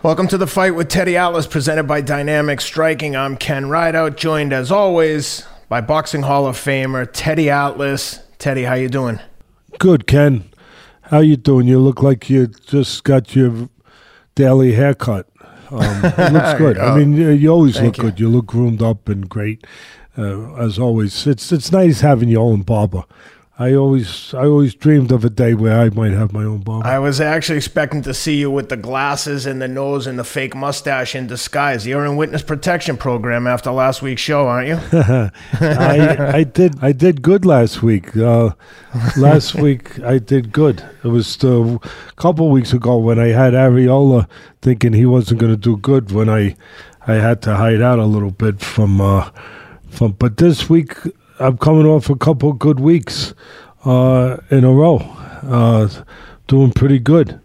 Welcome to the fight with Teddy Atlas, presented by Dynamic Striking. I'm Ken Rideout, joined as always by Boxing Hall of Famer Teddy Atlas. Teddy, how you doing? Good, Ken. How you doing? You look like you just got your daily haircut. Um, it looks good. I mean, you, you always Thank look you. good. You look groomed up and great, uh, as always. It's it's nice having your own barber. I always I always dreamed of a day where I might have my own barber. I was actually expecting to see you with the glasses and the nose and the fake mustache in disguise. You're in witness protection program after last week's show, aren't you? I, I did I did good last week. Uh, last week I did good. It was a couple weeks ago when I had Arreola thinking he wasn't going to do good when I I had to hide out a little bit from uh, from. But this week I'm coming off a couple good weeks uh, in a row, uh, doing pretty good.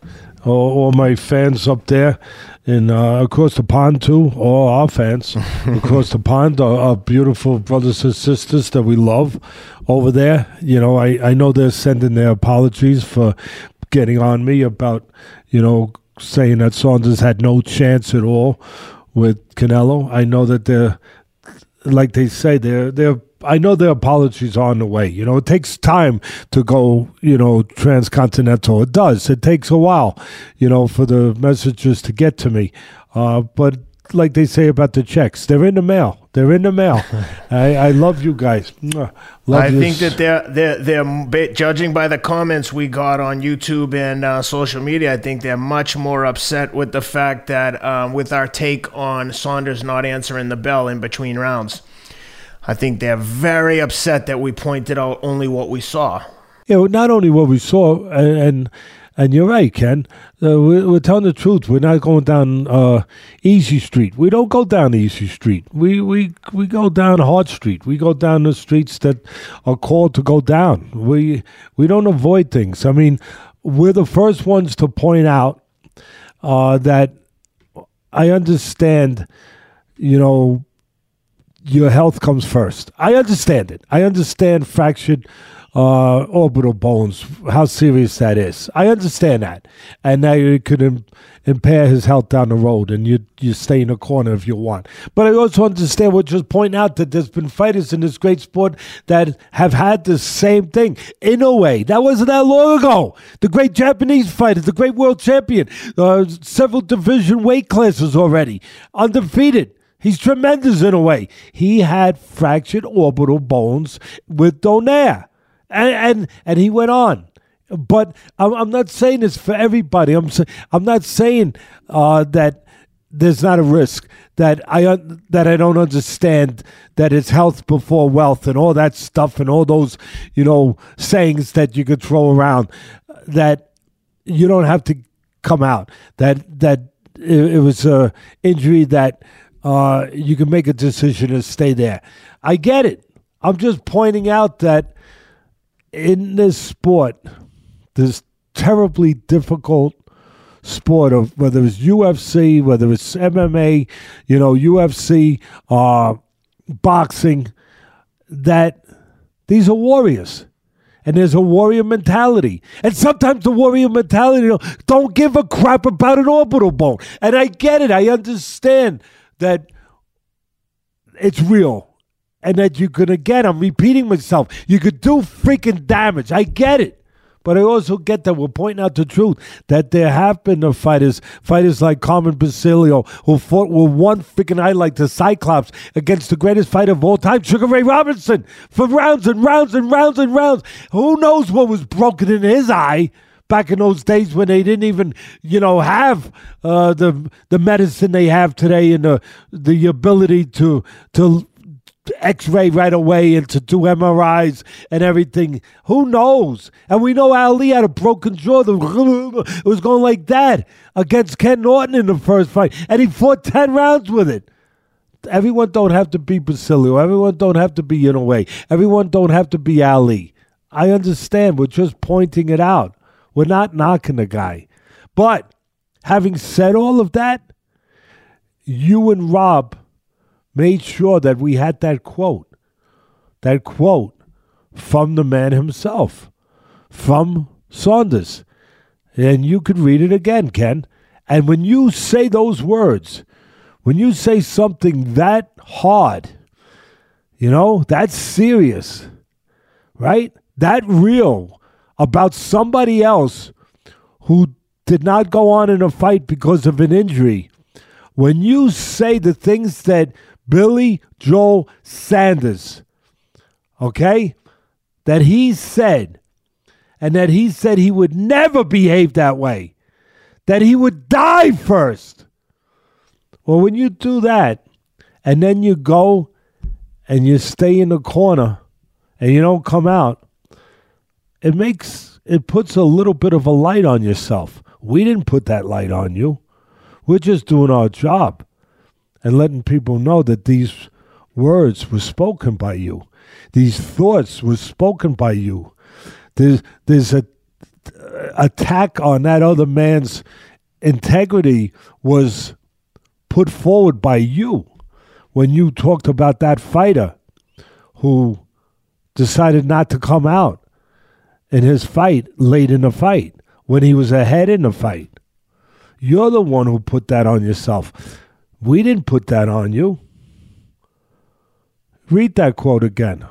All, all my fans up there and uh, across the pond too, all our fans across the pond are, are beautiful brothers and sisters that we love over there. You know, I, I know they're sending their apologies for getting on me about, you know, saying that Saunders had no chance at all with Canelo. I know that they're like they say, they're they're. I know their apologies are on the way. You know, it takes time to go. You know, transcontinental. It does. It takes a while. You know, for the messages to get to me. Uh, but like they say about the checks, they're in the mail. They're in the mail. I, I love you guys. Love I yous. think that they're they're they're judging by the comments we got on YouTube and uh, social media. I think they're much more upset with the fact that um, with our take on Saunders not answering the bell in between rounds. I think they're very upset that we pointed out only what we saw. you know, not only what we saw, and and, and you're right, Ken. Uh, we're, we're telling the truth. We're not going down uh, Easy Street. We don't go down Easy Street. We we we go down Hard Street. We go down the streets that are called to go down. We we don't avoid things. I mean, we're the first ones to point out uh, that I understand. You know, your health comes first. I understand it. I understand fractured uh, orbital bones, how serious that is. I understand that. And now it could Im- impair his health down the road, and you you stay in the corner if you want. But I also understand what you're pointing out that there's been fighters in this great sport that have had the same thing. In a way, that wasn't that long ago. The great Japanese fighter, the great world champion, uh, several division weight classes already, undefeated. He's tremendous in a way. He had fractured orbital bones with Donaire. And, and, and he went on. But I'm, I'm not saying this for everybody. I'm, I'm not saying uh, that there's not a risk that I that I don't understand that it's health before wealth and all that stuff and all those you know sayings that you could throw around that you don't have to come out that that it, it was a injury that uh, you can make a decision to stay there. I get it. I'm just pointing out that in this sport, this terribly difficult sport of whether it's UFC, whether it's MMA, you know, UFC, uh, boxing, that these are warriors. And there's a warrior mentality. And sometimes the warrior mentality you know, don't give a crap about an orbital bone. And I get it. I understand that it's real and that you could, again, I'm repeating myself, you could do freaking damage. I get it. But I also get that we're pointing out the truth that there have been the fighters, fighters like Carmen Basilio, who fought with one freaking eye like the Cyclops against the greatest fighter of all time, Sugar Ray Robinson, for rounds and rounds and rounds and rounds. Who knows what was broken in his eye? Back in those days when they didn't even, you know, have uh, the the medicine they have today and the the ability to to X-ray right away and to do MRIs and everything. Who knows? And we know Ali had a broken jaw. It was going like that against Ken Norton in the first fight, and he fought ten rounds with it. Everyone don't have to be Basilio. Everyone don't have to be in a way. Everyone don't have to be Ali. I understand. We're just pointing it out. We're not knocking the guy. But having said all of that, you and Rob made sure that we had that quote, that quote from the man himself, from Saunders. And you could read it again, Ken. And when you say those words, when you say something that hard, you know, that's serious, right? That real about somebody else who did not go on in a fight because of an injury. When you say the things that Billy Joel Saunders, okay, that he said, and that he said he would never behave that way, that he would die first. Well, when you do that, and then you go and you stay in the corner and you don't come out, it makes it puts a little bit of a light on yourself. We didn't put that light on you. We're just doing our job and letting people know that these words were spoken by you. These thoughts were spoken by you. There's there's a uh, attack on that other man's integrity was put forward by you when you talked about that fighter who decided not to come out in his fight late in the fight when he was ahead in the fight. You're the one who put that on yourself. We didn't put that on you. Read that quote again.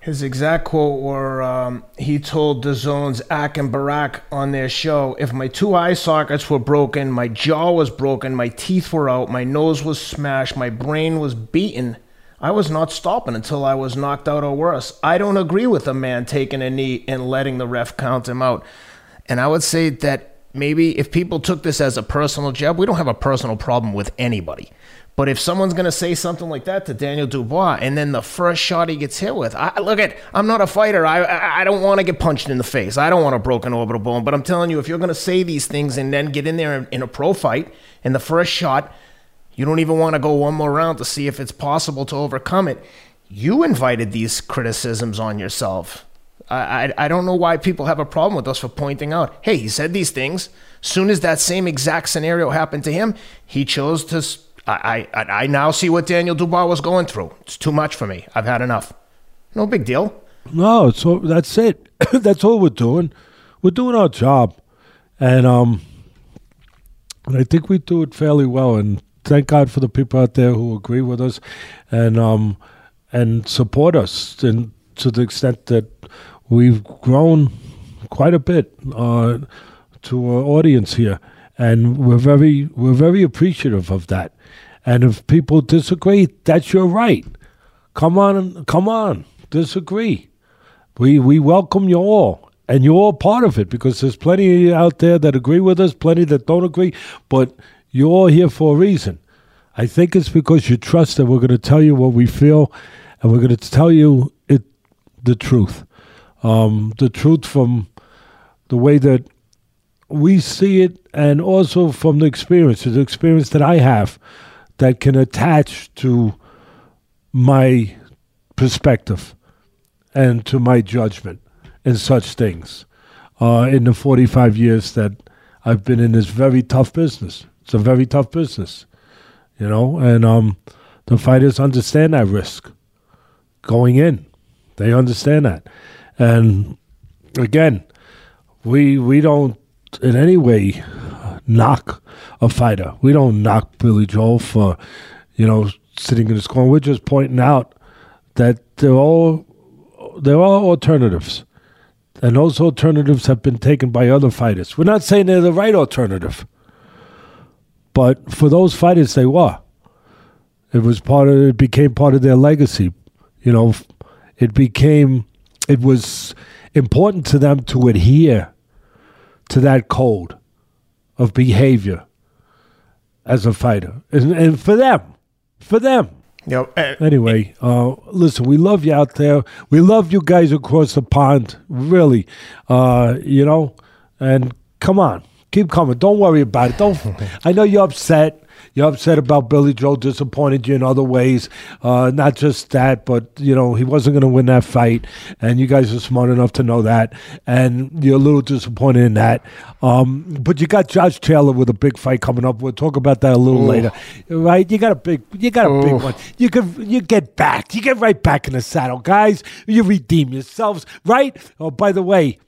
His exact quote were um, he told the zone's Ak and Barak on their show if my two eye sockets were broken, my jaw was broken, my teeth were out, my nose was smashed, my brain was beaten, I was not stopping until I was knocked out or worse. I don't agree with a man taking a knee and letting the ref count him out. And I would say that maybe if people took this as a personal jab, we don't have a personal problem with anybody. But if someone's going to say something like that to Daniel Dubois, and then the first shot he gets hit with, I, look at, I'm not a fighter. I, I, I don't want to get punched in the face. I don't want a broken orbital bone. But I'm telling you, if you're going to say these things and then get in there in, in a pro fight, and the first shot, you don't even want to go one more round to see if it's possible to overcome it. You invited these criticisms on yourself. I, I, I don't know why people have a problem with us for pointing out, hey, he said these things. Soon as that same exact scenario happened to him, he chose to I, I, I now see what Daniel Dubois was going through. It's too much for me. I've had enough. No big deal. No, so that's it. that's all we're doing. We're doing our job, and um, I think we do it fairly well. And thank God for the people out there who agree with us, and um, and support us, and to the extent that we've grown quite a bit uh, to our audience here, and we're very we're very appreciative of that. And if people disagree, that's your right. Come on, come on, disagree. We we welcome you all, and you're all part of it because there's plenty out there that agree with us, plenty that don't agree, but you're all here for a reason. I think it's because you trust that we're going to tell you what we feel, and we're going to tell you it the truth, um, the truth from the way that we see it, and also from the experience, the experience that I have that can attach to my perspective and to my judgment in such things uh, in the 45 years that I've been in this very tough business. It's a very tough business, you know, and um, the fighters understand that risk going in. They understand that. And again, we we don't in any way knock a fighter. We don't knock Billy Joel for, you know, sitting in his corner. We're just pointing out that there are there are alternatives, and those alternatives have been taken by other fighters. We're not saying they're the right alternative, but for those fighters, they were. It was part of. It became part of their legacy. You know, it became. It was important to them to adhere to that code of behavior as a fighter. And, and for them, for them. Yep. anyway, uh, listen, we love you out there. We love you guys across the pond, really. Uh, you know, and come on, keep coming. Don't worry about it. Don't. I know you're upset. You're upset about Billy Joe disappointed you in other ways. Uh, not just that, but you know he wasn't going to win that fight, and you guys are smart enough to know that, and you're a little disappointed in that. Um, but you got Josh Taylor with a big fight coming up. We'll talk about that a little Ooh. later, right? You got a big, you got a Ooh. big one. You can, you get back, you get right back in the saddle, guys. You redeem yourselves, right? Oh, by the way,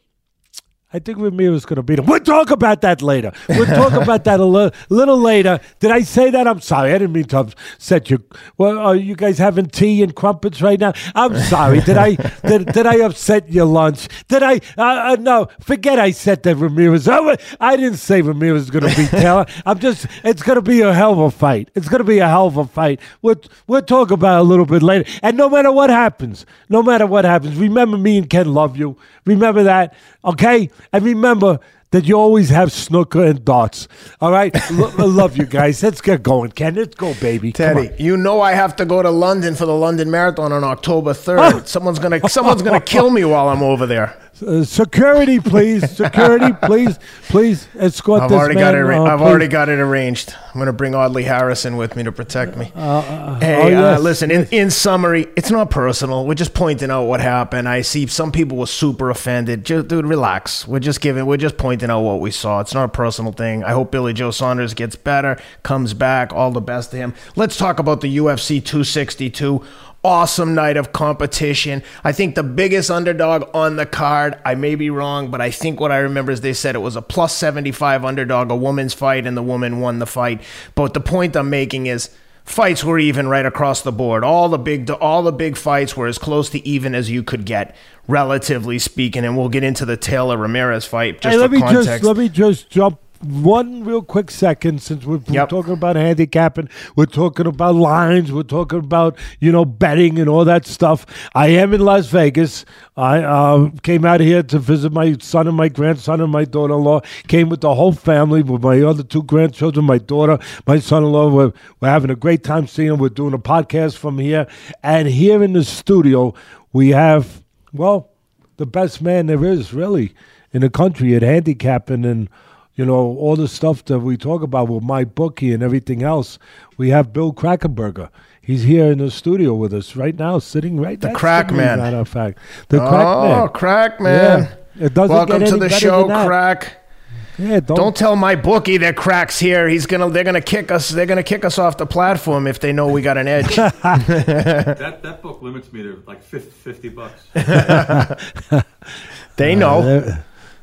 I think Ramirez is going to beat him. We'll talk about that later. We'll talk about that a li- little later. Did I say that? I'm sorry. I didn't mean to upset you. Well, are you guys having tea and crumpets right now? I'm sorry. Did I did, did I upset your lunch? Did I? Uh, uh, no, forget I said that Ramirez. Oh, I didn't say Ramirez is going to beat Taylor. I'm just. It's going to be a hell of a fight. It's going to be a hell of a fight. We'll we'll talk about it a little bit later. And no matter what happens, no matter what happens, remember me and Ken love you. Remember that, okay? And remember that you always have snooker and darts. All right, Lo- I love you guys. Let's get going, Ken. Let's go, baby. Teddy, you know I have to go to London for the London Marathon on October 3rd. someone's gonna someone's gonna kill me while I'm over there. Uh, security, please. Security, please, please escort I've this already man. got it. Uh, I've please. already got it arranged. I'm gonna bring Audley Harrison with me to protect me. hey, oh, uh, yes, listen. In, in summary, it's not personal. We're just pointing out what happened. I see some people were super offended. Just, dude, relax. We're just giving. We're just pointing out what we saw. It's not a personal thing. I hope Billy Joe Saunders gets better, comes back. All the best to him. Let's talk about the UFC 262 awesome night of competition. I think the biggest underdog on the card, I may be wrong, but I think what I remember is they said it was a plus 75 underdog, a woman's fight, and the woman won the fight. But the point I'm making is fights were even right across the board. All the big all the big fights were as close to even as you could get, relatively speaking. And we'll get into the Taylor Ramirez fight just hey, let for me context. just let me just jump one real quick second since we're, Yep. talking about handicapping, we're talking about lines, we're talking about you know betting and all that stuff. I am in Las Vegas. I uh, came out here to visit my son and my grandson and my daughter-in-law. Came with the whole family with my other two grandchildren, my daughter, my son-in-law. We're, we're having a great time seeing them. We're doing a podcast from here, and here in the studio we have well the best man there is really in the country at handicapping and you know all the stuff that we talk about with MyBookie and everything else. We have Bill Krackomberger. He's here in the studio with us right now, sitting right there. the Crack Man. Matter of fact, the crack man. oh, man. crack man! Yeah. It doesn't Welcome get to any the show, crack. Yeah, don't, Don't tell MyBookie that cracks here. He's gonna. They're gonna kick us. They're gonna kick us off the platform if they know we got an edge. That that book limits me to like 50, 50 bucks. they know. Uh,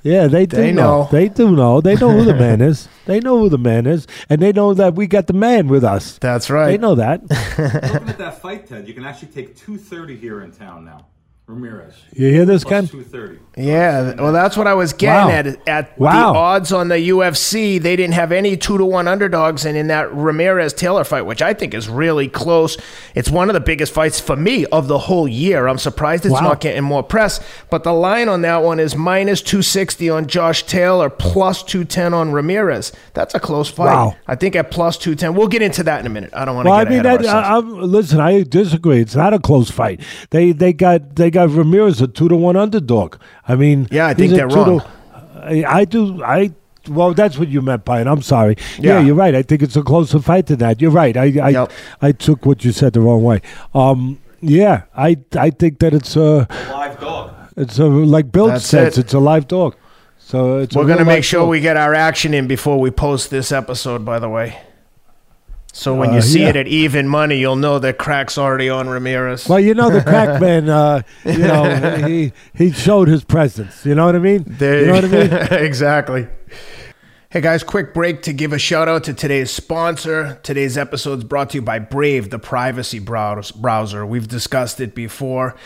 yeah, they do They know. know. They do know. They know who the man is. They know who the man is, and they know that we got the man with us. That's right. They know that. Looking at that fight, Ted, you can actually take 230 here in town now. Ramirez. You hear this, Plus Ken? 230. Yeah. Well, that's what I was getting Wow. at. At Wow. the odds on the UFC, they didn't have any two to one underdogs, and in that Ramirez Taylor fight, which I think is really close, it's one of the biggest fights for me of the whole year. I'm surprised it's Wow. not getting more press. But the line on that one is minus 260 on Josh Taylor, plus 210 on Ramirez. That's a close fight. I think at plus 210. We'll get into that in a minute. I don't want to Well, I mean, ahead that. I, I'm, listen, I disagree. It's not a close fight. They they got they got Ramirez a two to one underdog. I mean, Yeah, I think he's a they're two to- wrong. I, I do. I well, that's what you meant by it. I'm sorry. Yeah. Yeah. you're right. I think it's a closer fight than that. You're right. I I, Yep. I took what you said the wrong way. Um, yeah, I I think that it's a Live dog. it's a like Bill That's says, it. it's a live dog. So it's We're going to make sure dog. we get our action in before we post this episode, by the way. So when you Uh, see yeah. it at even money, you'll know that crack's already on Ramirez. Well, you know the crack man. Uh, you know he he showed his presence. You know what I mean? There- you know what I mean? exactly. Hey guys, quick break to give a shout out to today's sponsor. Today's episode is brought to you by Brave, the privacy browser. We've discussed it before.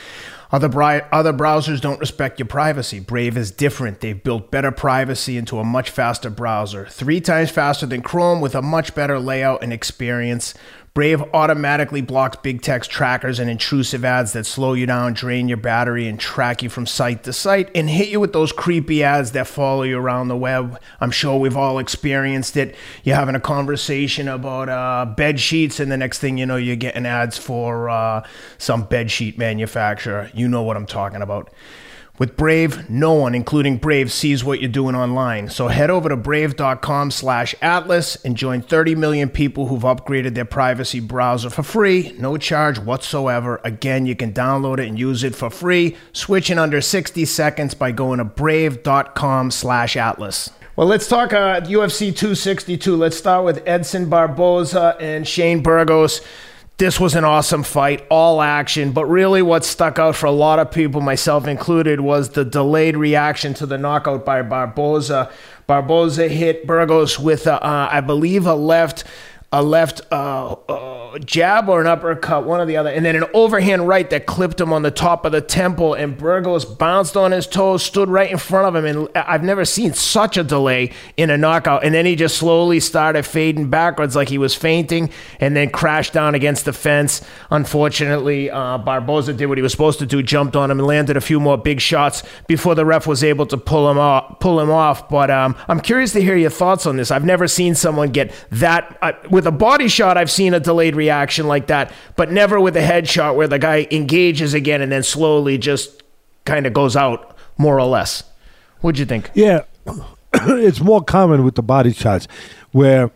Other, bri- other browsers don't respect your privacy. Brave is different. They've built better privacy into a much faster browser, three times faster than Chrome with a much better layout and experience. Brave automatically blocks Big Tech trackers and intrusive ads that slow you down, drain your battery, and track you from site to site and hit you with those creepy ads that follow you around the web. I'm sure we've all experienced it. You're having a conversation about uh, bed sheets, and the next thing you know, you're getting ads for uh, some bed sheet manufacturer. You know what I'm talking about. With Brave, no one, including Brave, sees what you're doing online. So head over to brave.com slash atlas and join 30 million people who've upgraded their privacy browser for free, no charge whatsoever. Again, you can download it and use it for free. Switch in under 60 seconds by going to brave.com slash atlas. Well, let's talk uh, UFC 262. Let's start with Edson Barboza and Shane Burgos. This was an awesome fight, all action. But really, what stuck out for a lot of people, myself included, was the delayed reaction to the knockout by Barboza. Barboza hit Burgos with, a, uh, I believe, a left a left uh, uh, jab or an uppercut, one or the other, and then an overhand right that clipped him on the top of the temple. And Burgos bounced on his toes, stood right in front of him, and I've never seen such a delay in a knockout. And then he just slowly started fading backwards like he was fainting, and then crashed down against the fence. Unfortunately, uh, Barboza did what he was supposed to do, jumped on him, and landed a few more big shots before the ref was able to pull him off. Pull him off. But um, I'm curious to hear your thoughts on this. I've never seen someone get that uh, with a body shot, I've seen a delayed reaction like that, but never with a headshot where the guy engages again and then slowly just kind of goes out, more or less. What'd you think? Yeah, it's more common with the body shots where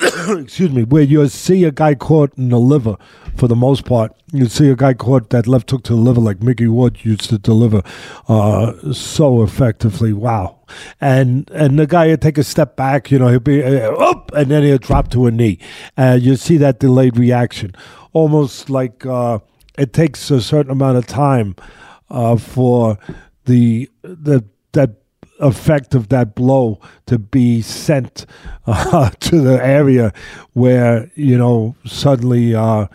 excuse me, where you see a guy caught in the liver for the most part. You see a guy caught that left hook to the liver like Micky Ward used to deliver uh, so effectively. Wow. And and the guy would take a step back, you know, he'll be uh, up and then he'll drop to a knee. And you see that delayed reaction. Almost like uh, it takes a certain amount of time uh, for the the that effect of that blow to be sent uh, to the area where you know suddenly uh,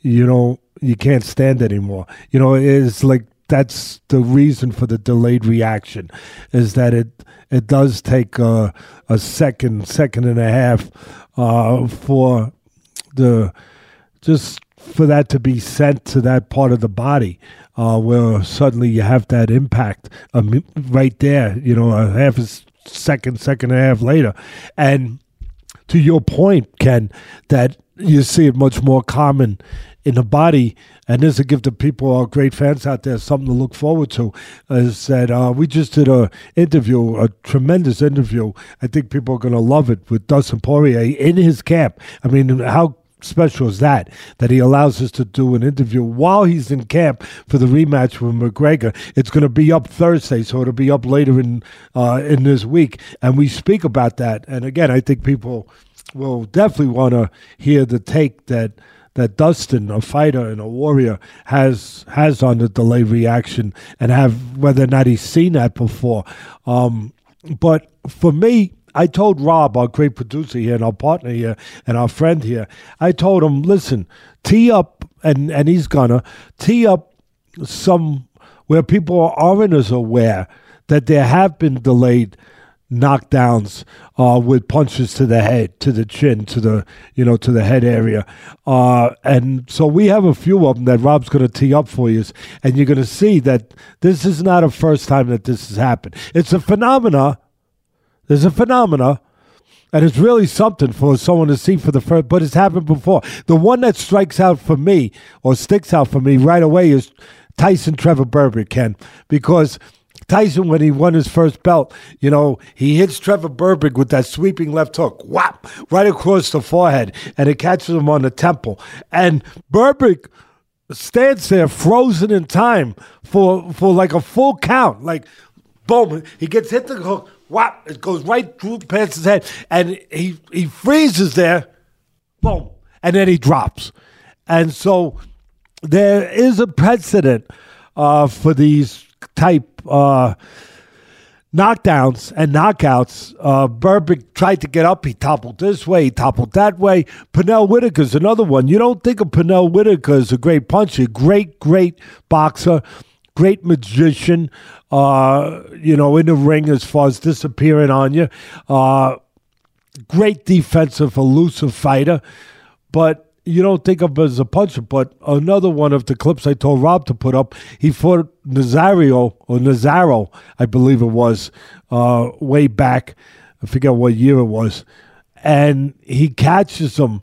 you know you can't stand anymore. You know, it's like that's the reason for the delayed reaction is that it it does take a, a second, second and a half uh, for the just for that to be sent to that part of the body uh, where suddenly you have that impact um, right there, you know, a half a second, second and a half later. And to your point, Ken, that you see it much more common in the body, and this will give the people, our great fans out there, something to look forward to. Is that uh, we just did a interview, a tremendous interview. I think people are going to love it with Dustin Poirier in his camp. I mean, how special is that? That he allows us to do an interview while he's in camp for the rematch with McGregor. It's going to be up Thursday, so it'll be up later in uh, in this week, and we speak about that. And again, I think people will definitely want to hear the take that that Dustin, a fighter and a warrior, has has on the delayed reaction, and have whether or not he's seen that before. Um, but for me, I told Rob, our great producer here, and our partner here, and our friend here, I told him, listen, tee up, and and he's gonna tee up some where people aren't as aware that there have been delayed knockdowns uh, with punches to the head, to the chin, to the you know to the head area, uh, and so we have a few of them that Rob's going to tee up for you, and you're going to see that this is not a first time that this has happened. It's a phenomena. There's a phenomena. And it's really something for someone to see for the first, but it's happened before. The one that strikes out for me or sticks out for me right away is Tyson Trevor Berbick, Ken, because Tyson, when he won his first belt, you know, he hits Trevor Berbick with that sweeping left hook, whap, right across the forehead, and it catches him on the temple. And Berbick stands there frozen in time for for like a full count. Like, boom, he gets hit the hook, whap, it goes right through his head, and he he freezes there, boom, and then he drops. And so there is a precedent uh, for these type uh, knockdowns and knockouts. Uh, Berbick tried to get up. He toppled this way, he toppled that way. Pernell Whitaker's another one. You don't think of Pernell Whitaker as a great puncher, great, great boxer, great magician, uh, you know, in the ring as far as disappearing on you. Uh, great defensive, elusive fighter. But you don't think of him as a puncher, but another one of the clips I told Rob to put up, he fought Nazario or Nazaro, I believe it was, uh, way back. I forget what year it was, and he catches him,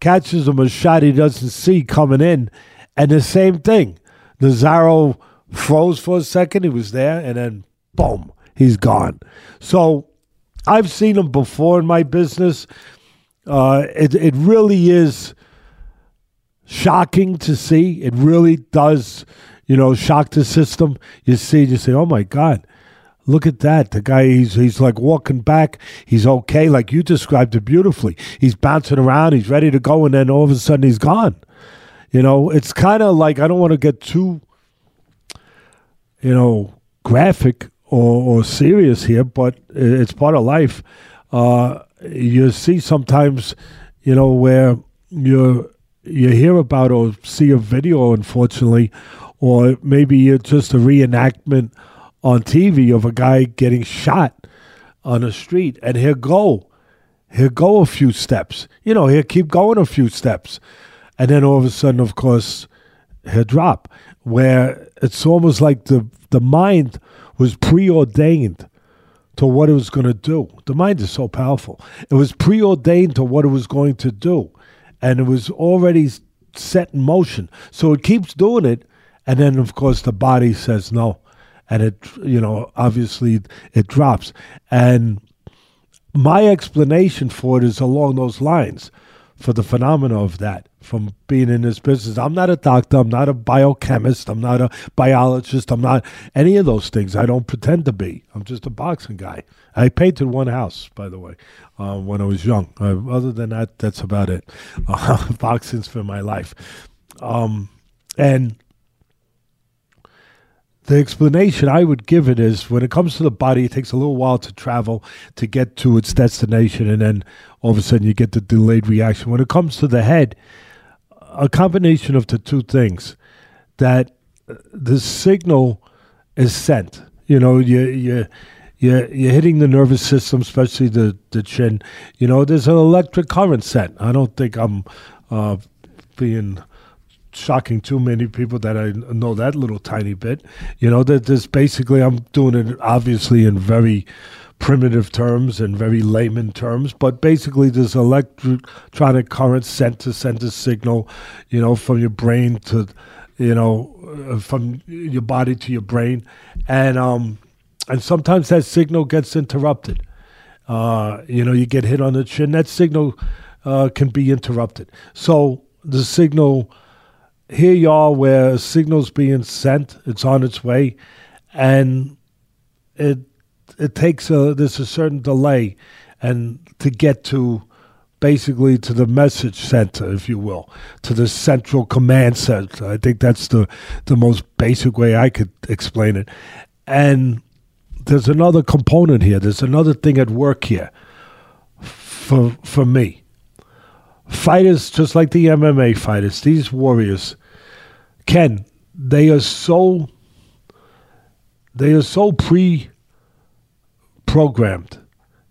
catches him a shot he doesn't see coming in, and the same thing. Nazaro froze for a second, he was there, and then boom, he's gone. So I've seen him before in my business. Uh, it it really is shocking to see. It really does, you know, shock the system. You see, you say, oh my God, Look at that. The guy, he's, he's like walking back. He's okay. Like you described it beautifully. He's bouncing around. He's ready to go. And then all of a sudden he's gone. You know, it's kind of like, I don't want to get too, you know, graphic or, or serious here, but it's part of life. Uh, you see sometimes, you know, where you you hear about or see a video, unfortunately, or maybe it's just a reenactment on TV of a guy getting shot on the street, and he'll go, he'll go a few steps, you know, he'll keep going a few steps, and then all of a sudden, of course, he'll drop. Where it's almost like the the mind was preordained to what it was going to do. The mind is so powerful. It was preordained to what it was going to do, and it was already set in motion. So it keeps doing it, and then of course the body says no and it you know obviously it drops and my explanation for it is along those lines for the phenomena of that from being in this business. I'm not a doctor, I'm not a biochemist, I'm not a biologist, I'm not any of those things. I don't pretend to be. I'm just a boxing guy. I painted one house, by the way, uh, when I was young. Uh, other than that, that's about it. Uh, boxing's for my life. Um, and the explanation I would give it is when it comes to the body, it takes a little while to travel to get to its destination, and then all of a sudden you get the delayed reaction. When it comes to the head, a combination of the two things that the signal is sent. You know, you you you you're hitting the nervous system, especially the the chin. You know, there's an electric current sent. I don't think I'm uh, being shocking too many people that I know that little tiny bit. You know, that there's basically, I'm doing it obviously in very primitive terms and very layman terms, but basically this electronic current sent to send a signal, you know, from your brain to, you know, uh, from your body to your brain. And, um, and sometimes that signal gets interrupted. Uh, you know, you get hit on the chin, that signal uh, can be interrupted. So the signal here you are where a signal's being sent, it's on its way, and it it takes a there's a certain delay and to get to basically to the message center, if you will, to the central command center. I think that's the the most basic way I could explain it. And there's another component here. There's another thing at work here for for me fighters, just like the MMA fighters, these warriors, Ken, they are so they are so pre programmed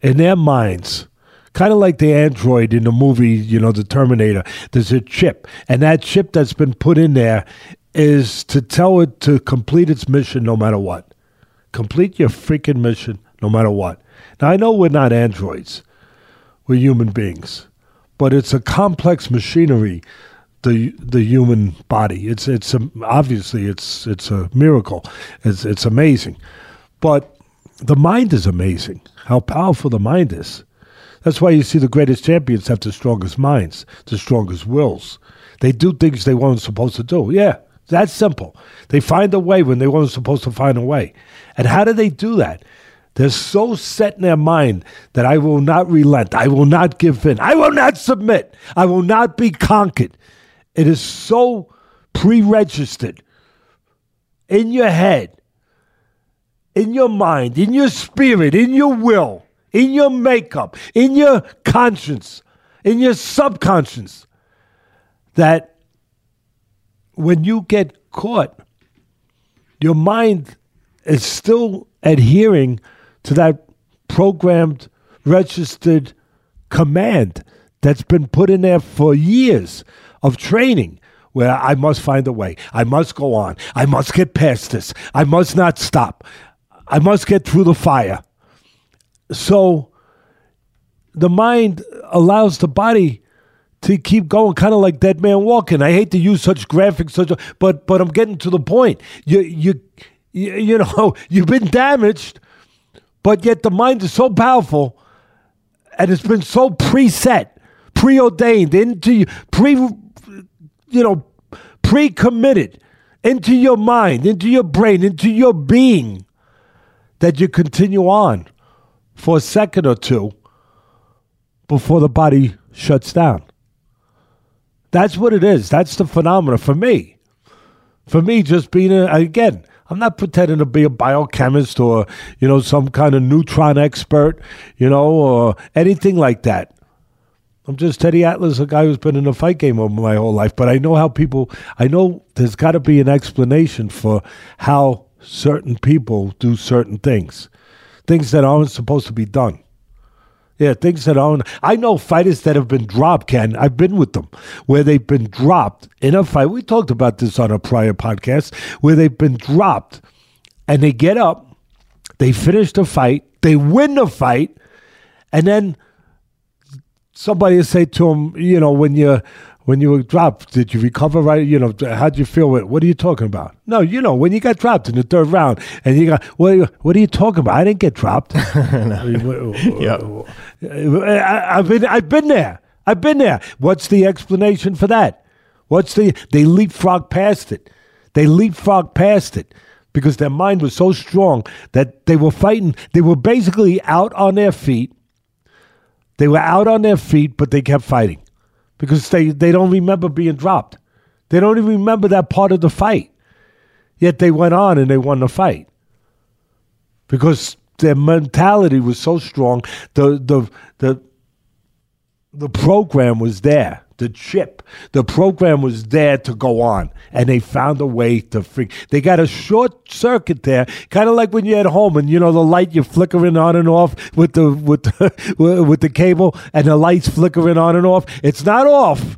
in their minds. Kind of like the android in the movie, you know, the Terminator. There's a chip, and that chip that's been put in there is to tell it to complete its mission no matter what. Complete your freaking mission no matter what. Now, I know we're not androids, we're human beings but it's a complex machinery the the human body. It's it's a, obviously it's it's a miracle. It's it's amazing, but the mind is amazing. How powerful the mind is. That's why you see the greatest champions have the strongest minds, the strongest wills. They do things they weren't supposed to do. Yeah, that's simple. They find a way when they weren't supposed to find a way. And how do they do that? They're so set in their mind that I will not relent. I will not give in. I will not submit. I will not be conquered. It is so pre registered in your head, in your mind, in your spirit, in your will, in your makeup, in your conscience, in your subconscious that when you get caught, your mind is still adhering to that programmed, registered command that's been put in there for years of training where I must find a way. I must go on. I must get past this. I must not stop. I must get through the fire. So the mind allows the body to keep going, kind of like dead man walking. I hate to use such graphics, such, a, but but I'm getting to the point. You you you, you know you've been damaged but yet the mind is so powerful and it's been so preset, preordained into you, pre you know, pre-committed into your mind, into your brain, into your being that you continue on for a second or two before the body shuts down. That's what it is. That's the phenomena for me. For me, just being a, again, I'm not pretending to be a biochemist or, you know, some kind of neutron expert, you know, or anything like that. I'm just Teddy Atlas, a guy who's been in a fight game my whole life. But I know how people, I know there's got to be an explanation for how certain people do certain things, things that aren't supposed to be done. Yeah, things that aren't. I know fighters that have been dropped, Ken. I've been with them where they've been dropped in a fight. We talked about this on a prior podcast where they've been dropped and they get up, they finish the fight, they win the fight, and then somebody will say to them, you know, when you when you were dropped, did you recover right? You know, how'd you feel? What are you talking about? No, you know, when you got dropped in the third round and you got, what, what are you talking about? I didn't get dropped. yeah. I've been, I've been there. I've been there. What's the explanation for that? What's the, they leapfrog past it. They leapfrog past it because their mind was so strong that they were fighting. They were basically out on their feet they were out on their feet, but they kept fighting because they, they don't remember being dropped. They don't even remember that part of the fight. Yet they went on and they won the fight because their mentality was so strong. The the the the program was there the chip. The program was there to go on, and they found a way to freak. They got a short circuit there, kind of like when you're at home and you know the light you're flickering on and off with the with the, with the cable, and the lights flickering on and off. It's not off.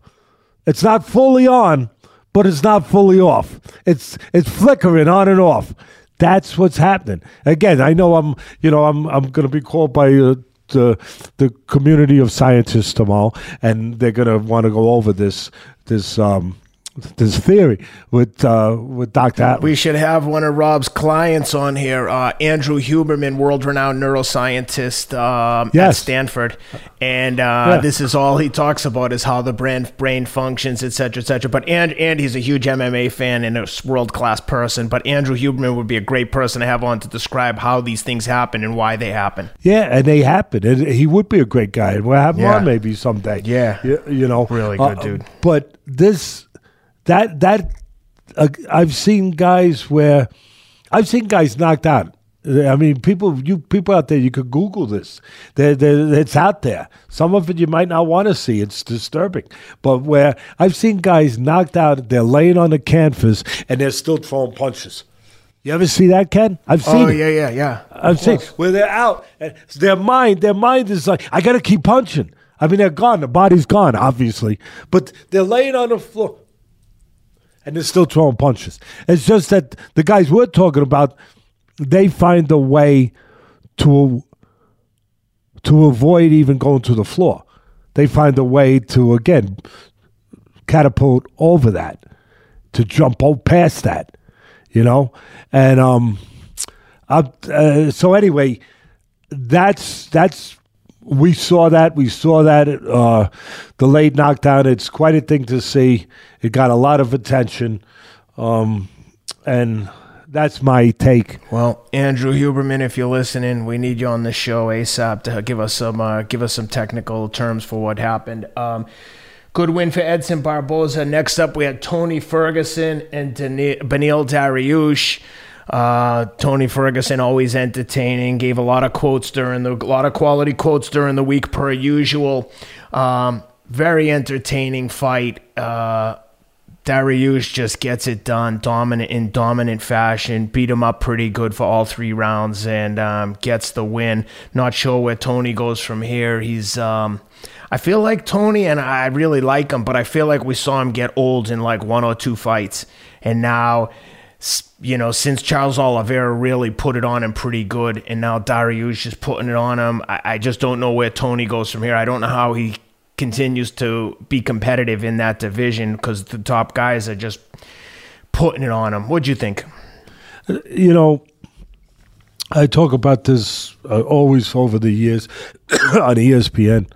It's not fully on, but it's not fully off. It's it's flickering on and off. That's what's happening. Again, I know I'm you know I'm I'm going to be called by. Uh, the the community of scientists tomorrow, and they're going to want to go over this this um, this theory with uh, with Dr. Atlas. We should have one of Rob's clients on here, uh, Andrew Huberman, world-renowned neuroscientist um, yes. at Stanford, and uh, yeah. this is all he talks about is how the brain brain functions, et cetera, et cetera. But and and he's a huge MMA fan and a world-class person. But Andrew Huberman would be a great person to have on to describe how these things happen and why they happen. Yeah, and they happen. And he would be a great guy. We'll have him yeah. on maybe someday. Yeah, you, you know, really good uh, dude. But this that that uh, I've seen guys where I've seen guys knocked out. I mean, people, you people out there, you could Google this. They're, they're, it's out there. Some of it you might not want to see. It's disturbing. But where I've seen guys knocked out, they're laying on the canvas and they're still throwing punches. You ever see that, Ken? I've seen. Oh yeah, yeah, yeah. I've seen where they're out. And their mind, their mind is like, I got to keep punching. I mean, they're gone. The body's gone, obviously, but they're laying on the floor and they're still throwing punches. It's just that the guys we're talking about, they find a way to to avoid even going to the floor. They find a way to again catapult over that, to jump past that, you know. And um, uh, so anyway, that's that's we saw that. We saw that uh, the late knockdown. It's quite a thing to see. It got a lot of attention, um, and that's my take. Well, Andrew Huberman, if you're listening, we need you on the show ASAP to give us some uh, give us some technical terms for what happened. Um, good win for Edson Barboza. Next up, we had Tony Ferguson and Beneil Dariush. Uh, Tony Ferguson always entertaining. Gave a lot of quotes during the a lot of quality quotes during the week per usual. Um, very entertaining fight. Uh, just gets it done, dominant in dominant fashion. Beat him up pretty good for all three rounds and um, gets the win. Not sure where Tony goes from here. He's um, I feel like Tony and I really like him, but I feel like we saw him get old in like one or two fights, and now you know, since Charles Oliveira really put it on him pretty good, and now Dariush just putting it on him, I, I, just don't know where Tony goes from here. I don't know how he continues to be competitive in that division because the top guys are just putting it on him. What'd you think? You know, I talk about this uh, always over the years on ESPN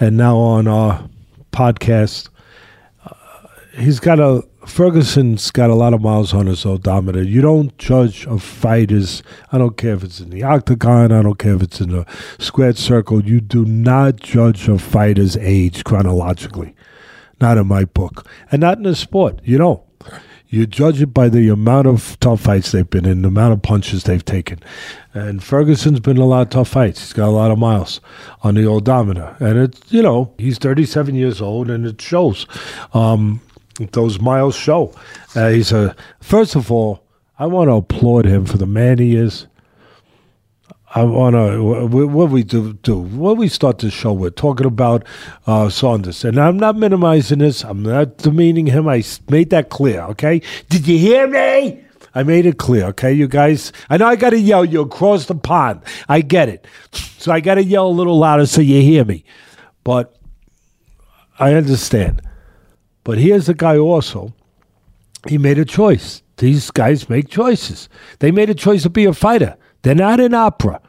and now on our podcast he's got a Ferguson's got a lot of miles on his odometer. You don't judge a fighter's. I don't care if it's in the octagon. I don't care if it's in the squared circle. You do not judge a fighter's age chronologically. Not in my book, and not in the sport. You don't. You judge it by the amount of tough fights they've been in, the amount of punches they've taken. And Ferguson's been in a lot of tough fights. He's got a lot of miles on the odometer. And it's, you know, he's 37 years old and it shows. Um, those miles show. Uh, he's a, first of all, I want to applaud him for the man he is. I want to. What we do, do? What we start the show with talking about uh, Saunders, and I'm not minimizing this. I'm not demeaning him. I made that clear. Okay? Did you hear me? I made it clear. Okay, you guys. I know I got to yell. You across the pond. I get it. So I got to yell a little louder so you hear me. But I understand. But here's a guy also. He made a choice. These guys make choices. They made a choice to be a fighter. They're not in opera.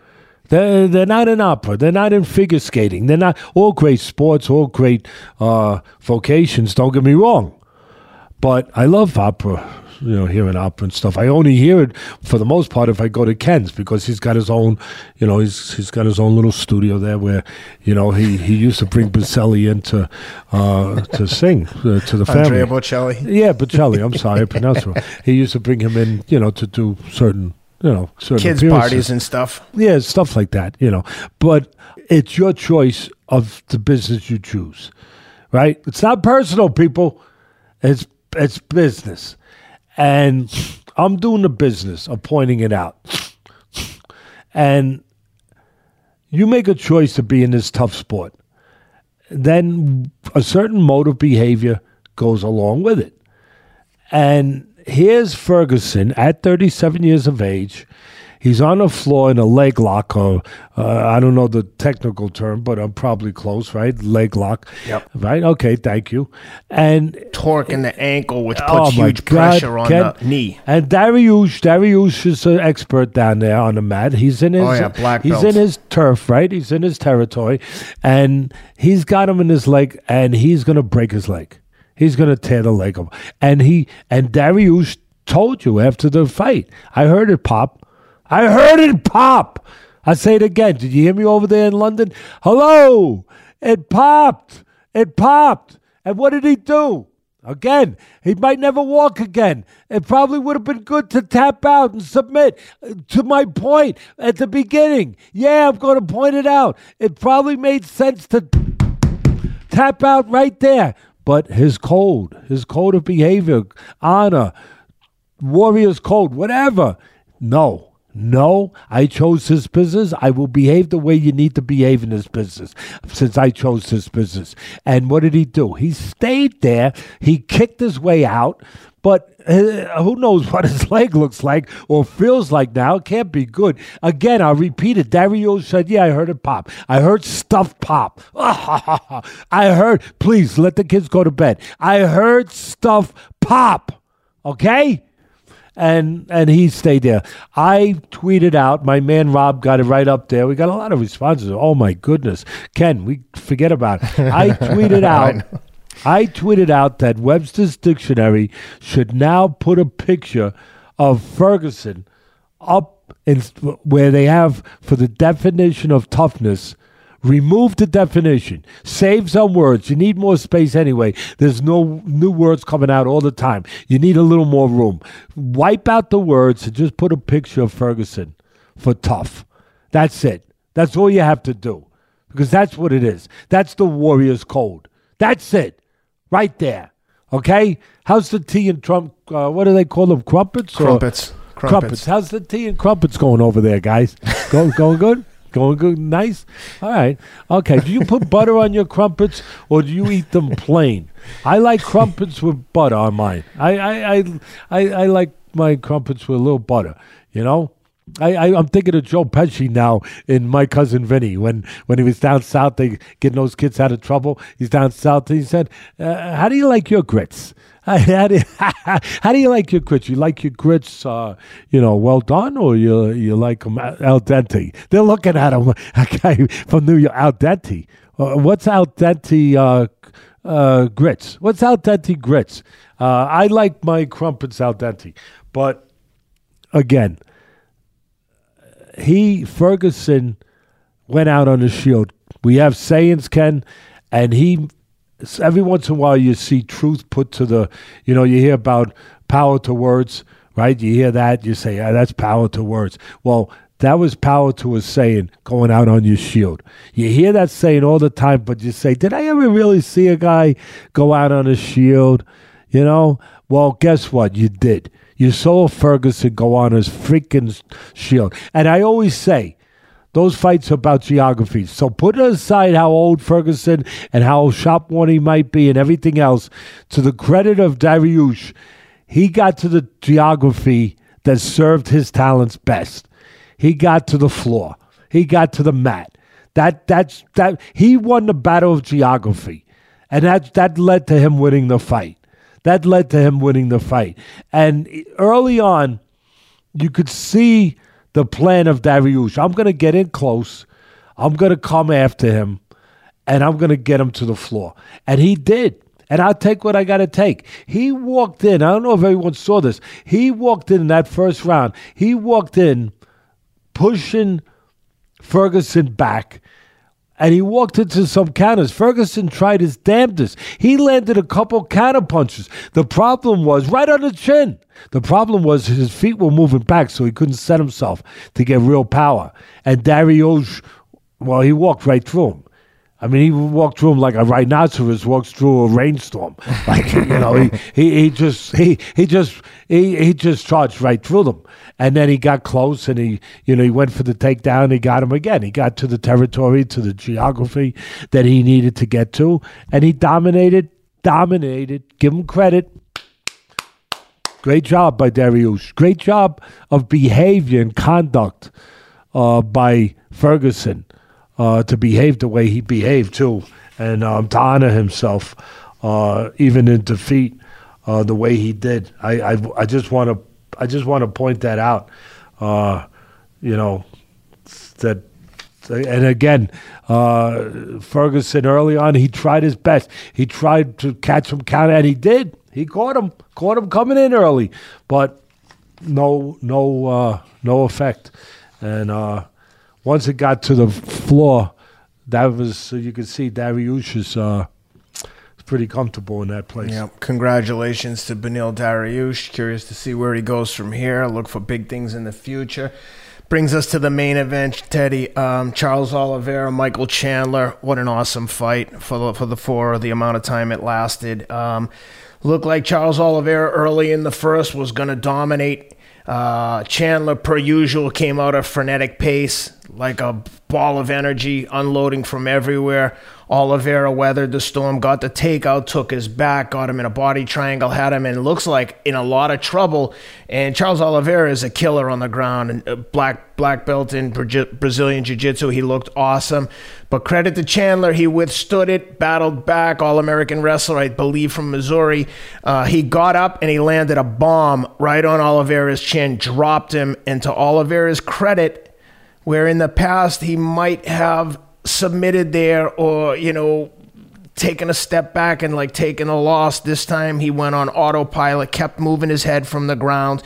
They're, they're not in opera. They're not in figure skating. They're not all great sports, all great uh, vocations. Don't get me wrong. But I love opera, you know, hearing opera and stuff. I only hear it for the most part if I go to Ken's because he's got his own, you know, he's he's got his own little studio there where, you know, he, he used to bring Bocelli in to, uh, to sing uh, to the family. Andrea Bocelli. Yeah, Bocelli. I'm sorry, I pronounced it wrong. He used to bring him in, you know, to do certain you know, certain Kids' parties and stuff. Yeah, stuff like that, you know. But it's your choice of the business you choose, right? It's not personal, people. It's it's business, and I'm doing the business of pointing it out. And you make a choice to be in this tough sport, then a certain mode of behavior goes along with it. And here's Ferguson at 37 years of age. He's on the floor in a leg lock, or uh, I don't know the technical term, but I'm probably close, right? Leg lock. Yep. Right? Okay, thank you. And Torque in the ankle, which puts oh huge God, pressure on Ken- the knee. And Dariush, Dariush is an expert down there on the mat. He's in his, Oh, yeah, black he's belt. in his turf, right? He's in his territory, and he's got him in his leg, and he's gonna break his leg. He's gonna tear the leg up. And he and Dariush told you after the fight. I heard it pop. I heard it pop. I say it again. Did you hear me over there in London? Hello. It popped. It popped. And what did he do? Again, he might never walk again. It probably would have been good to tap out and submit to my point at the beginning. Yeah, I'm going to point it out. It probably made sense to tap out right there. But his code, his code of behavior, honor, warrior's code, whatever. No, no, I chose this business. I will behave the way you need to behave in this business since I chose this business. And what did he do? He stayed there. He kicked his way out. But uh, who knows what his leg looks like or feels like now? It can't be good. Again, I'll repeat it. Dario said, Yeah, I heard it pop. I heard stuff pop. I heard, please let the kids go to bed. I heard stuff pop. Okay? And and he stayed there. I tweeted out. My man Rob got it right up there. We got a lot of responses. Oh my goodness, Ken, we forget about it. I tweeted out. I tweeted out that Webster's dictionary should now put a picture of Ferguson up in where they have for the definition of toughness. Remove the definition. Save some words. You need more space anyway. There's no new words coming out all the time. You need a little more room. Wipe out the words and just put a picture of Ferguson for tough. That's it. That's all you have to do. Because that's what it is. That's the Warriors code. That's it. Right there. Okay? How's the tea and Trump? Uh, what do they call them? Crumpets? or- Crumpets. Crumpets. Crumpets. How's the tea and crumpets going over there, guys? Go, going good? Going good? Nice? All right. Okay. Do you put butter on your crumpets or do you eat them plain? I like crumpets with butter on mine. I, I, I, I, I like my crumpets with a little butter, you know? I, I, I'm thinking of Joe Pesci now in My Cousin Vinny when, when he was down south, they getting those kids out of trouble. He's down south. And he said, uh, "How do you like your grits? How do you, how do you like your grits? You like your grits, uh, you know, well done, or you you like them al dente?" They're looking at a guy from New York, al dente. Uh, what's al dente? Uh, uh, grits. What's al dente grits? Uh, I like my crumpets al dente, but again, he Ferguson went out on the shield. We have sayings, Ken, and he every once in a while you see truth put to the. You know, you hear about power to words, right? You hear that, you say, yeah, that's power to words. Well, that was power to a saying going out on your shield. You hear that saying all the time, but you say, Did I ever really see a guy go out on a shield? You know? Well, guess what? You did. You saw Ferguson go on his freaking shield. And I always say, those fights are about geography. So put aside how old Ferguson and how sharp one he might be and everything else. To the credit of Dariush, he got to the geography that served his talents best. He got to the floor. He got to the mat. That that's that he won the battle of geography. And that that led to him winning the fight. That led to him winning the fight. And early on, you could see the plan of Dariush. I'm going to get in close. I'm going to come after him, and I'm going to get him to the floor. And he did. And I'll take what I got to take. He walked in. I don't know if everyone saw this. He walked in, in that first round. He walked in pushing Ferguson back. And he walked into some counters. Ferguson tried his damnedest. He landed a couple counter punches. The problem was right on the chin. The problem was his feet were moving back, so he couldn't set himself to get real power. And Dariush, well, he walked right through him. I mean, he walked through him like a rhinoceros walks through a rainstorm. Like you know, he, he, he just he he just he, he just charged right through them, and then he got close and he you know he went for the takedown. He got him again. He got to the territory, to the geography that he needed to get to, and he dominated, dominated. Give him credit. Great job by Dariush. Great job of behavior and conduct uh, by Ferguson uh, to behave the way he behaved too, and um, to honor himself, uh, even in defeat, uh, the way he did. I I, I just want to I just want to point that out. Uh, you know that. And again, uh, Ferguson early on, he tried his best. He tried to catch him counter, and he did. He caught him, caught him coming in early, but no, no, uh, no effect. And once it got to the floor, that was so you could see Dariush is uh, pretty comfortable in that place. Yeah, congratulations to Beneil Dariush. Curious to see where he goes from here. Look for big things in the future. Brings us to the main event, Teddy. Um, Charles Oliveira, Michael Chandler. What an awesome fight for the for the for the amount of time it lasted. Um, looked like Charles Oliveira early in the first was going to dominate. Uh, Chandler, per usual, came out at frenetic pace like a ball of energy unloading from everywhere. Oliveira weathered the storm, got the takeout, took his back, got him in a body triangle, had him and looks like in a lot of trouble. And Charles Oliveira is a killer on the ground, and uh, black black belt in Brazilian Jiu-Jitsu. He looked awesome. But credit to Chandler, he withstood it, battled back. All American wrestler, I believe, from Missouri. Uh, he got up and he landed a bomb right on Oliveira's chin, dropped him. And to Oliveira's credit, where in the past he might have submitted there or, you know, taken a step back and like taking a loss. This time he went on autopilot, kept moving his head from the ground,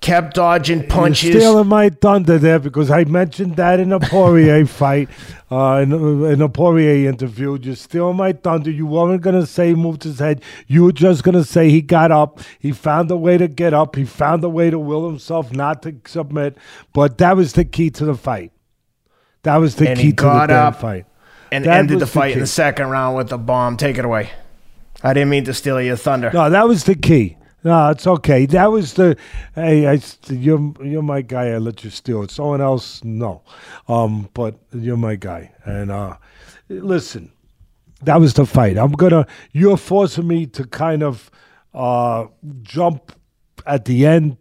kept dodging punches. You're stealing my thunder there because I mentioned that in a Poirier fight, uh, in, in a Poirier interview. You're stealing my thunder. You weren't going to say he moved his head. You were just going to say he got up. He found a way to get up. He found a way to will himself not to submit. But that was the key to the fight. That was the and key to the damn fight. And That ended the was the fight in key. the second round with a bomb. Take it away. I didn't mean to steal your thunder. No, that was the key. No, it's okay. That was the. Hey, I, you're you're my guy. I let you steal it. Someone else, no. Um, but you're my guy. And uh, listen, that was the fight. I'm gonna. You're forcing me to kind of uh jump at the end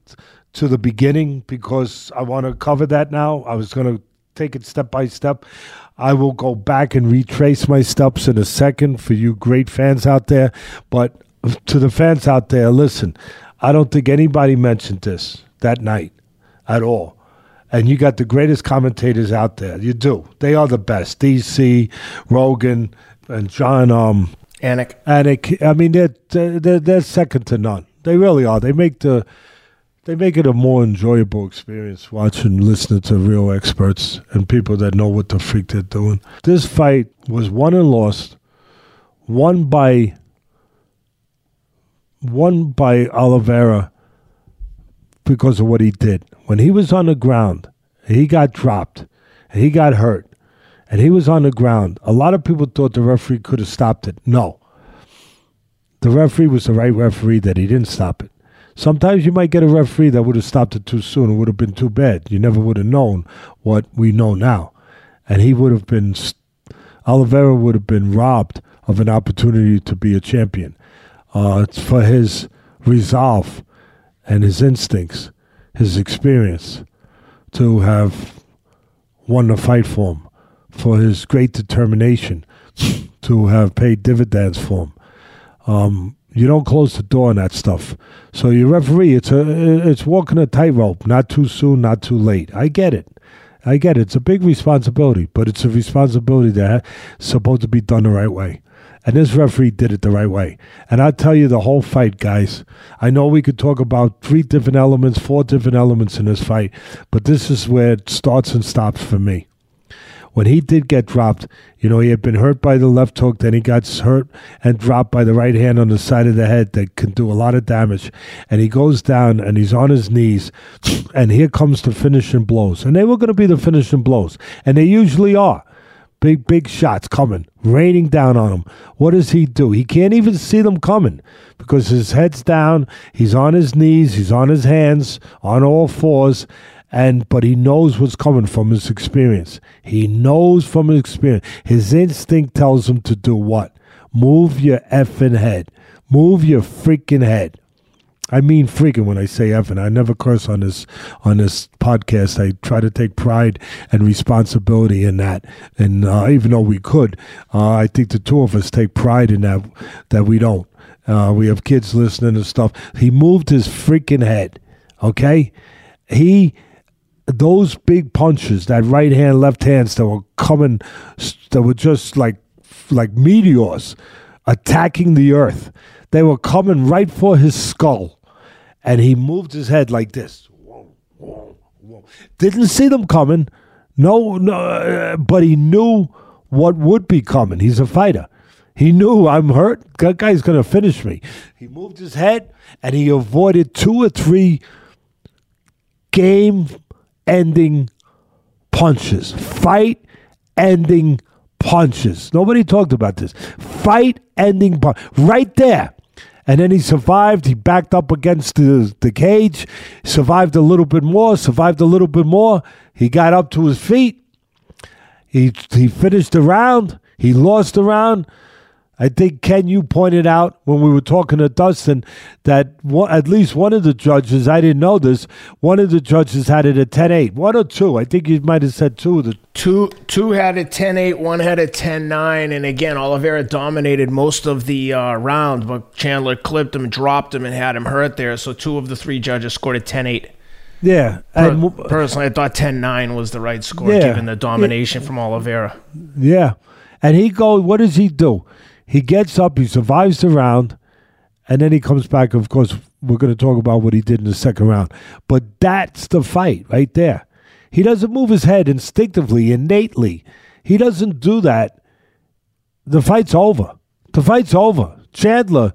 to the beginning because I want to cover that now. I was gonna take it step by step. I will go back and retrace my steps in a second for you great fans out there. But to the fans out there, listen, I don't think anybody mentioned this that night at all. And you got the greatest commentators out there. You do. They are the best. DC, Rogan, and Jon um Anik. Anik. I mean, they're, they're they're second to none. They really are. They make the they make it a more enjoyable experience watching, listening to real experts and people that know what the freak they're doing. This fight was won and lost, won by won by Oliveira because of what he did. When he was on the ground, he got dropped, he got hurt, and he was on the ground. A lot of people thought the referee could have stopped it. No. The referee was the right referee that he didn't stop it. Sometimes you might get a referee that would have stopped it too soon. It would have been too bad. You never would have known what we know now. And he would have been, Oliveira would have been robbed of an opportunity to be a champion. Uh, it's for his resolve and his instincts, his experience to have won the fight for him, for his great determination to have paid dividends for him. Um, you don't close the door on that stuff. So your referee, it's a it's walking a tightrope. Not too soon, not too late. I get it. I get it. It's a big responsibility, but it's a responsibility that's supposed to be done the right way. And this referee did it the right way. And I'll tell you the whole fight, guys. I know we could talk about three different elements, four different elements in this fight, but this is where it starts and stops for me when he did get dropped, you know, he had been hurt by the left hook, then he got hurt and dropped by the right hand on the side of the head that can do a lot of damage. And he goes down and he's on his knees, and here comes the finishing blows. And they were going to be the finishing blows, and they usually are. Big, big shots coming, raining down on him. What does he do? He can't even see them coming because his head's down. He's on his knees. He's on his hands, on all fours and but he knows what's coming from his experience. He knows from his experience. His instinct tells him to do what? Move your effing head. Move your freaking head. I mean freaking when I say effing. I never curse on this on this podcast. I try to take pride and responsibility in that. And uh, even though we could, uh, I think the two of us take pride in that that we don't. Uh, we have kids listening and stuff. He moved his freaking head. Okay, he those big punches, that right hand, left hands that were coming, that were just like like meteors attacking the earth. They were coming right for his skull, and he moved his head like this. Didn't see them coming. No, no, uh, but he knew what would be coming. He's a fighter. He knew I'm hurt. That guy's going to finish me. He moved his head and he avoided two or three game ending punches. Fight ending punches. Nobody talked about this. Fight ending punch. Right there. And then he survived. He backed up against the, the cage, survived a little bit more, survived a little bit more. He got up to his feet. He, he finished the round. He lost the round. I think Ken, you pointed out when we were talking to Dustin that one, at least one of the judges, I didn't know this, one of the judges had it at 10-8. One or two. I think you might have said two of the Two two had it 10-8, one had it 10-9, and again, Oliveira dominated most of the uh, round, but Chandler clipped him, dropped him, and had him hurt there. So two of the three judges scored a 10-8. Yeah. Per- personally, I thought 10-9 was the right score Yeah. given the domination from Oliveira. Yeah. And he goes, what does he do? He gets up, he survives the round, and then he comes back. Of course, we're going to talk about what he did in the second round. But that's the fight right there. He doesn't move his head instinctively, innately. He doesn't do that. The fight's over. The fight's over. Chandler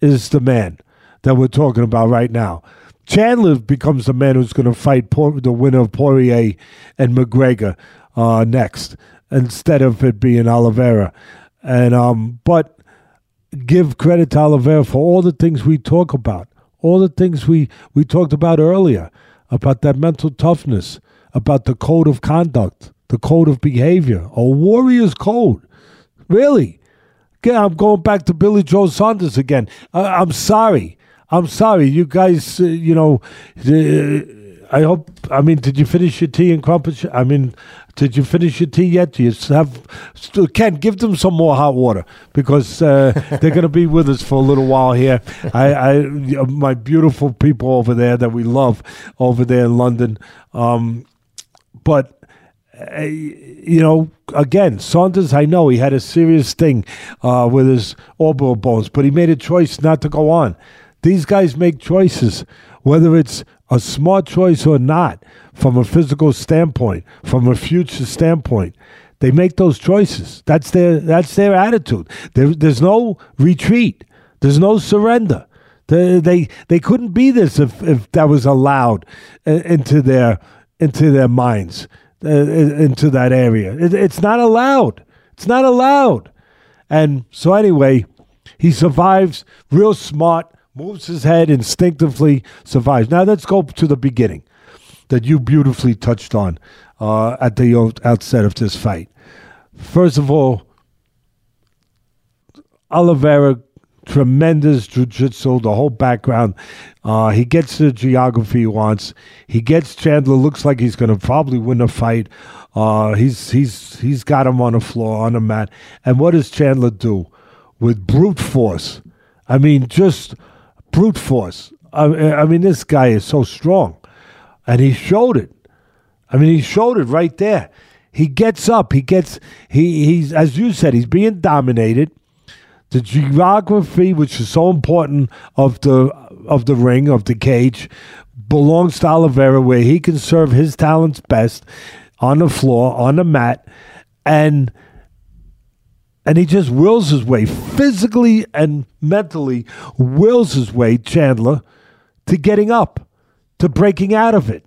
is the man that we're talking about right now. Chandler becomes the man who's going to fight Por- the winner of Poirier and McGregor uh, next, instead of it being Oliveira. And um, but give credit to Oliveira for all the things we talk about, all the things we we talked about earlier about that mental toughness, about the code of conduct, the code of behavior, a warrior's code. Really, yeah, I'm going back to Billy Joe Saunders again. Uh, I'm sorry. I'm sorry. You guys, uh, you know, uh, I hope. I mean, did you finish your tea and crumpets? I mean, did you finish your tea yet? Do you have? Still, Ken, give them some more hot water because uh, they're going to be with us for a little while here. I, I, my beautiful people over there that we love over there in London. Um, but uh, you know, again, Saunders, I know he had a serious thing uh, with his orbital bones, but he made a choice not to go on. These guys make choices, whether it's a smart choice or not, from a physical standpoint, from a future standpoint. They make those choices. That's their that's their attitude. There, there's no retreat. There's no surrender. They, they they couldn't be this if, if that was allowed uh, into their into their minds uh, into that area. It, it's not allowed. It's not allowed. And so anyway, he survives. Real smart. Moves his head instinctively. Survives. Now let's go to the beginning that you beautifully touched on uh, at the outset of this fight. First of all, Oliveira tremendous jiu-jitsu, the whole background. Uh, he gets the geography he wants. He gets Chandler. Looks like he's going to probably win a fight. Uh, he's he's he's got him on the floor on the mat. And what does Chandler do with brute force? I mean, just brute force. I, I mean, this guy is so strong, and he showed it. I mean, he showed it right there. He gets up. He gets he he's as you said. He's being dominated the geography, which is so important of the of the ring of the cage, belongs to Oliveira, where he can serve his talents best on the floor, on the mat, and and he just wills his way physically and mentally wills his way Chandler to getting up, to breaking out of it.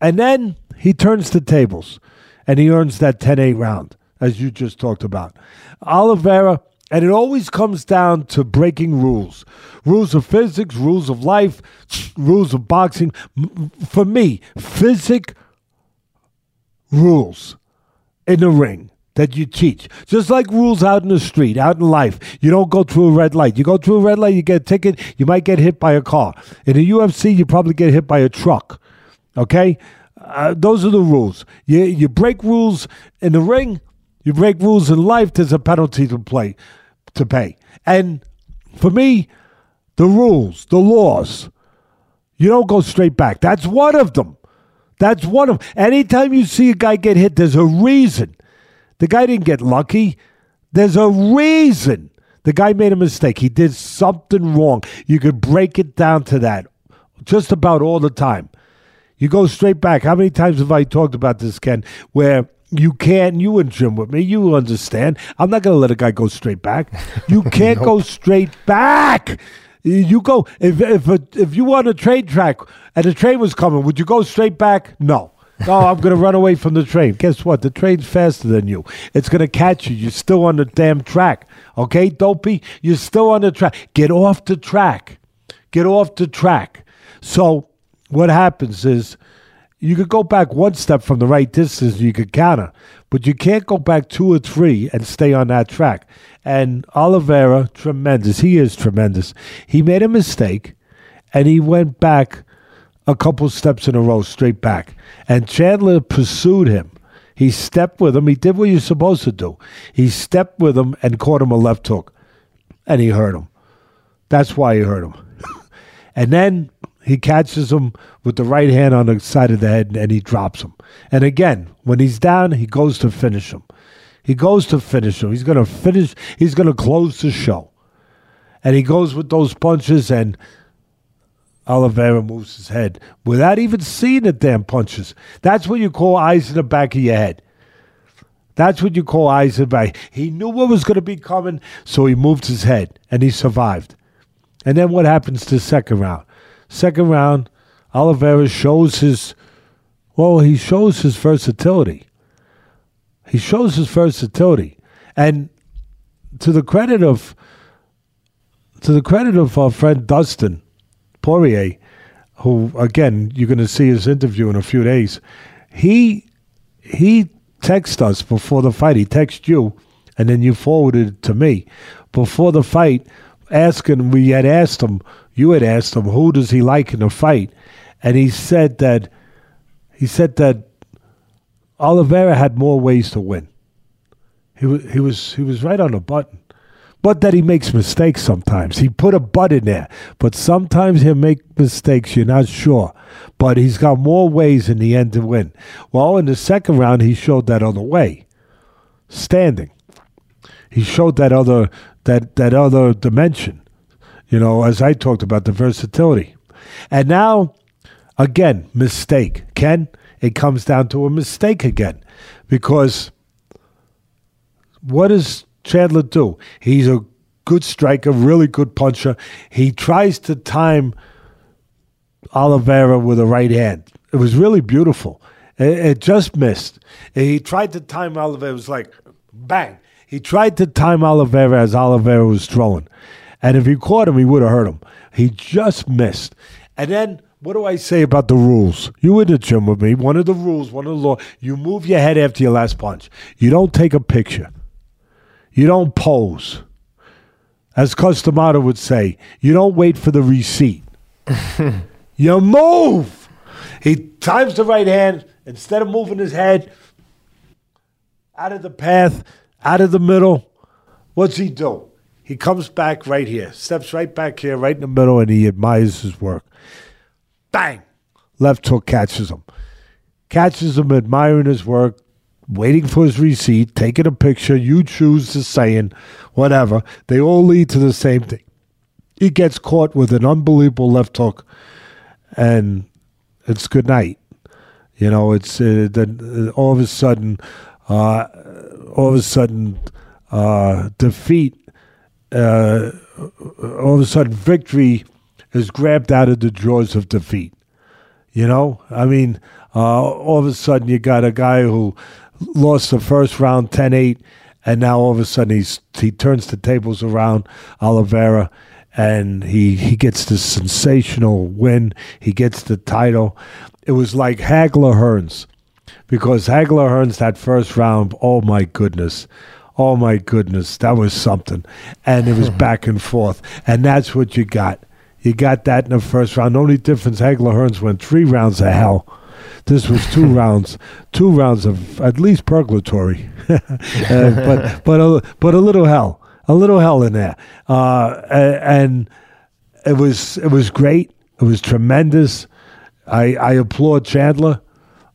And then he turns the tables and he earns that 10-8 round as you just talked about. Oliveira and it always comes down to breaking rules rules of physics, rules of life, rules of boxing. For me, physic rules in the ring that you teach. Just like rules out in the street, out in life. You don't go through a red light. You go through a red light, you get a ticket, you might get hit by a car. In the UFC, you probably get hit by a truck. Okay? Uh, those are the rules. You, you break rules in the ring, you break rules in life, there's a penalty to play to pay. And for me, the rules, the laws, you don't go straight back. That's one of them. That's one of them. Anytime you see a guy get hit, there's a reason. The guy didn't get lucky. There's a reason. The guy made a mistake. He did something wrong. You could break it down to that just about all the time. You go straight back. How many times have I talked about this, Ken, where you can't. You and Jim with me. You understand. I'm not going to let a guy go straight back. You can't nope. go straight back. You go if if a, if you were on a train track and the train was coming, would you go straight back? No. No, I'm going to run away from the train. Guess what? The train's faster than you. It's going to catch you. You're still on the damn track. Okay, dopey? You're still on the track. Get off the track. Get off the track. So what happens is you could go back one step from the right distance, you could counter, but you can't go back two or three and stay on that track. And Oliveira, tremendous. He is tremendous. He made a mistake and he went back a couple steps in a row, straight back. And Chandler pursued him. He stepped with him. He did what you're supposed to do. He stepped with him and caught him a left hook. And he hurt him. That's why he hurt him. and then he catches him with the right hand on the side of the head and he drops him. And again, when he's down, he goes to finish him. He goes to finish him. He's going to finish, he's going to close the show. And he goes with those punches, and Oliveira moves his head without even seeing the damn punches. That's what you call eyes in the back of your head. That's what you call eyes in the back. He knew what was going to be coming, so he moved his head, and he survived. And then what happens to second round? Second round, Oliveira shows his, well, he shows his versatility. He shows his versatility. And to the credit of, to the credit of our friend Dustin Poirier, who again you're going to see his interview in a few days. He he texted us before the fight. He texted you, and then you forwarded it to me before the fight, asking. We had asked him you had asked him who does he like in a fight, and he said that he said that Oliveira had more ways to win. He was he was he was right on the button, but that he makes mistakes sometimes. He put a butt in there, but sometimes he'll make mistakes. You're not sure, but he's got more ways in the end to win. Well, in the second round, he showed that other way, standing. He showed that other that that other dimension. You know, as I talked about the versatility, and now again mistake. Ken, it comes down to a mistake again, because what does Chandler do? He's a good striker, really good puncher. He tries to time Oliveira with a right hand. It was really beautiful. It, it just missed. He tried to time Oliveira. It was like bang. He tried to time Oliveira as Oliveira was throwing. And if he caught him, he would have hurt him. He just missed. And then what do I say about the rules? You in the gym with me. One of the rules, one of the law, you move your head after your last punch. You don't take a picture. You don't pose. As Cus D'Amato would say, you don't wait for the receipt. you move. He times the right hand. Instead of moving his head out of the path, out of the middle, what's he do? He comes back right here, steps right back here, right in the middle, and he admires his work. Bang! Left hook catches him. Catches him admiring his work, waiting for his receipt, taking a picture, you choose the saying, whatever. They all lead to the same thing. He gets caught with an unbelievable left hook, and it's good night. You know, it's uh, then uh, all of a sudden, uh, all of a sudden, uh, defeat. Uh, all of a sudden, victory is grabbed out of the jaws of defeat. You know, I mean, uh, all of a sudden you got a guy who lost the first round 10-8 and now all of a sudden he's he turns the tables around Oliveira and he he gets this sensational win. He gets the title. It was like Hagler Hearns because Hagler Hearns that first round, oh my goodness. Oh my goodness, that was something. And it was back and forth. And that's what you got. You got that in the first round. The only difference, Hagler Hearns went three rounds of hell this was two rounds, two rounds of at least purgatory, uh, but but a, but a little hell, a little hell in there, uh, and it was it was great. It was tremendous. I I applaud Chandler.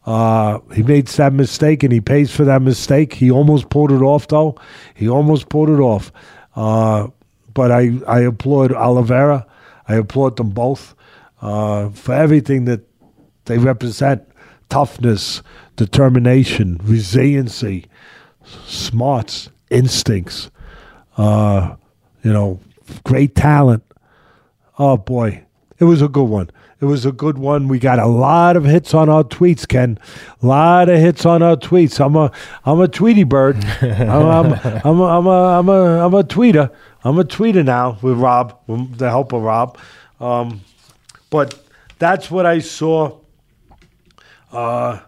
Uh, he made that mistake and he pays for that mistake. He almost pulled it off, though. He almost pulled it off. Uh, but I, I applaud Oliveira. I applaud them both uh, for everything that they represent toughness, determination, resiliency, smarts, instincts, uh, you know, great talent. Oh boy, it was a good one. It was a good one. We got a lot of hits on our tweets, Ken. A lot of hits on our tweets. I'm a I'm a Tweety bird. I'm, I'm, I'm, a, I'm, a, I'm, a, I'm a tweeter. I'm a tweeter now with Rob, with the help of Rob. Um, but that's what I saw uh,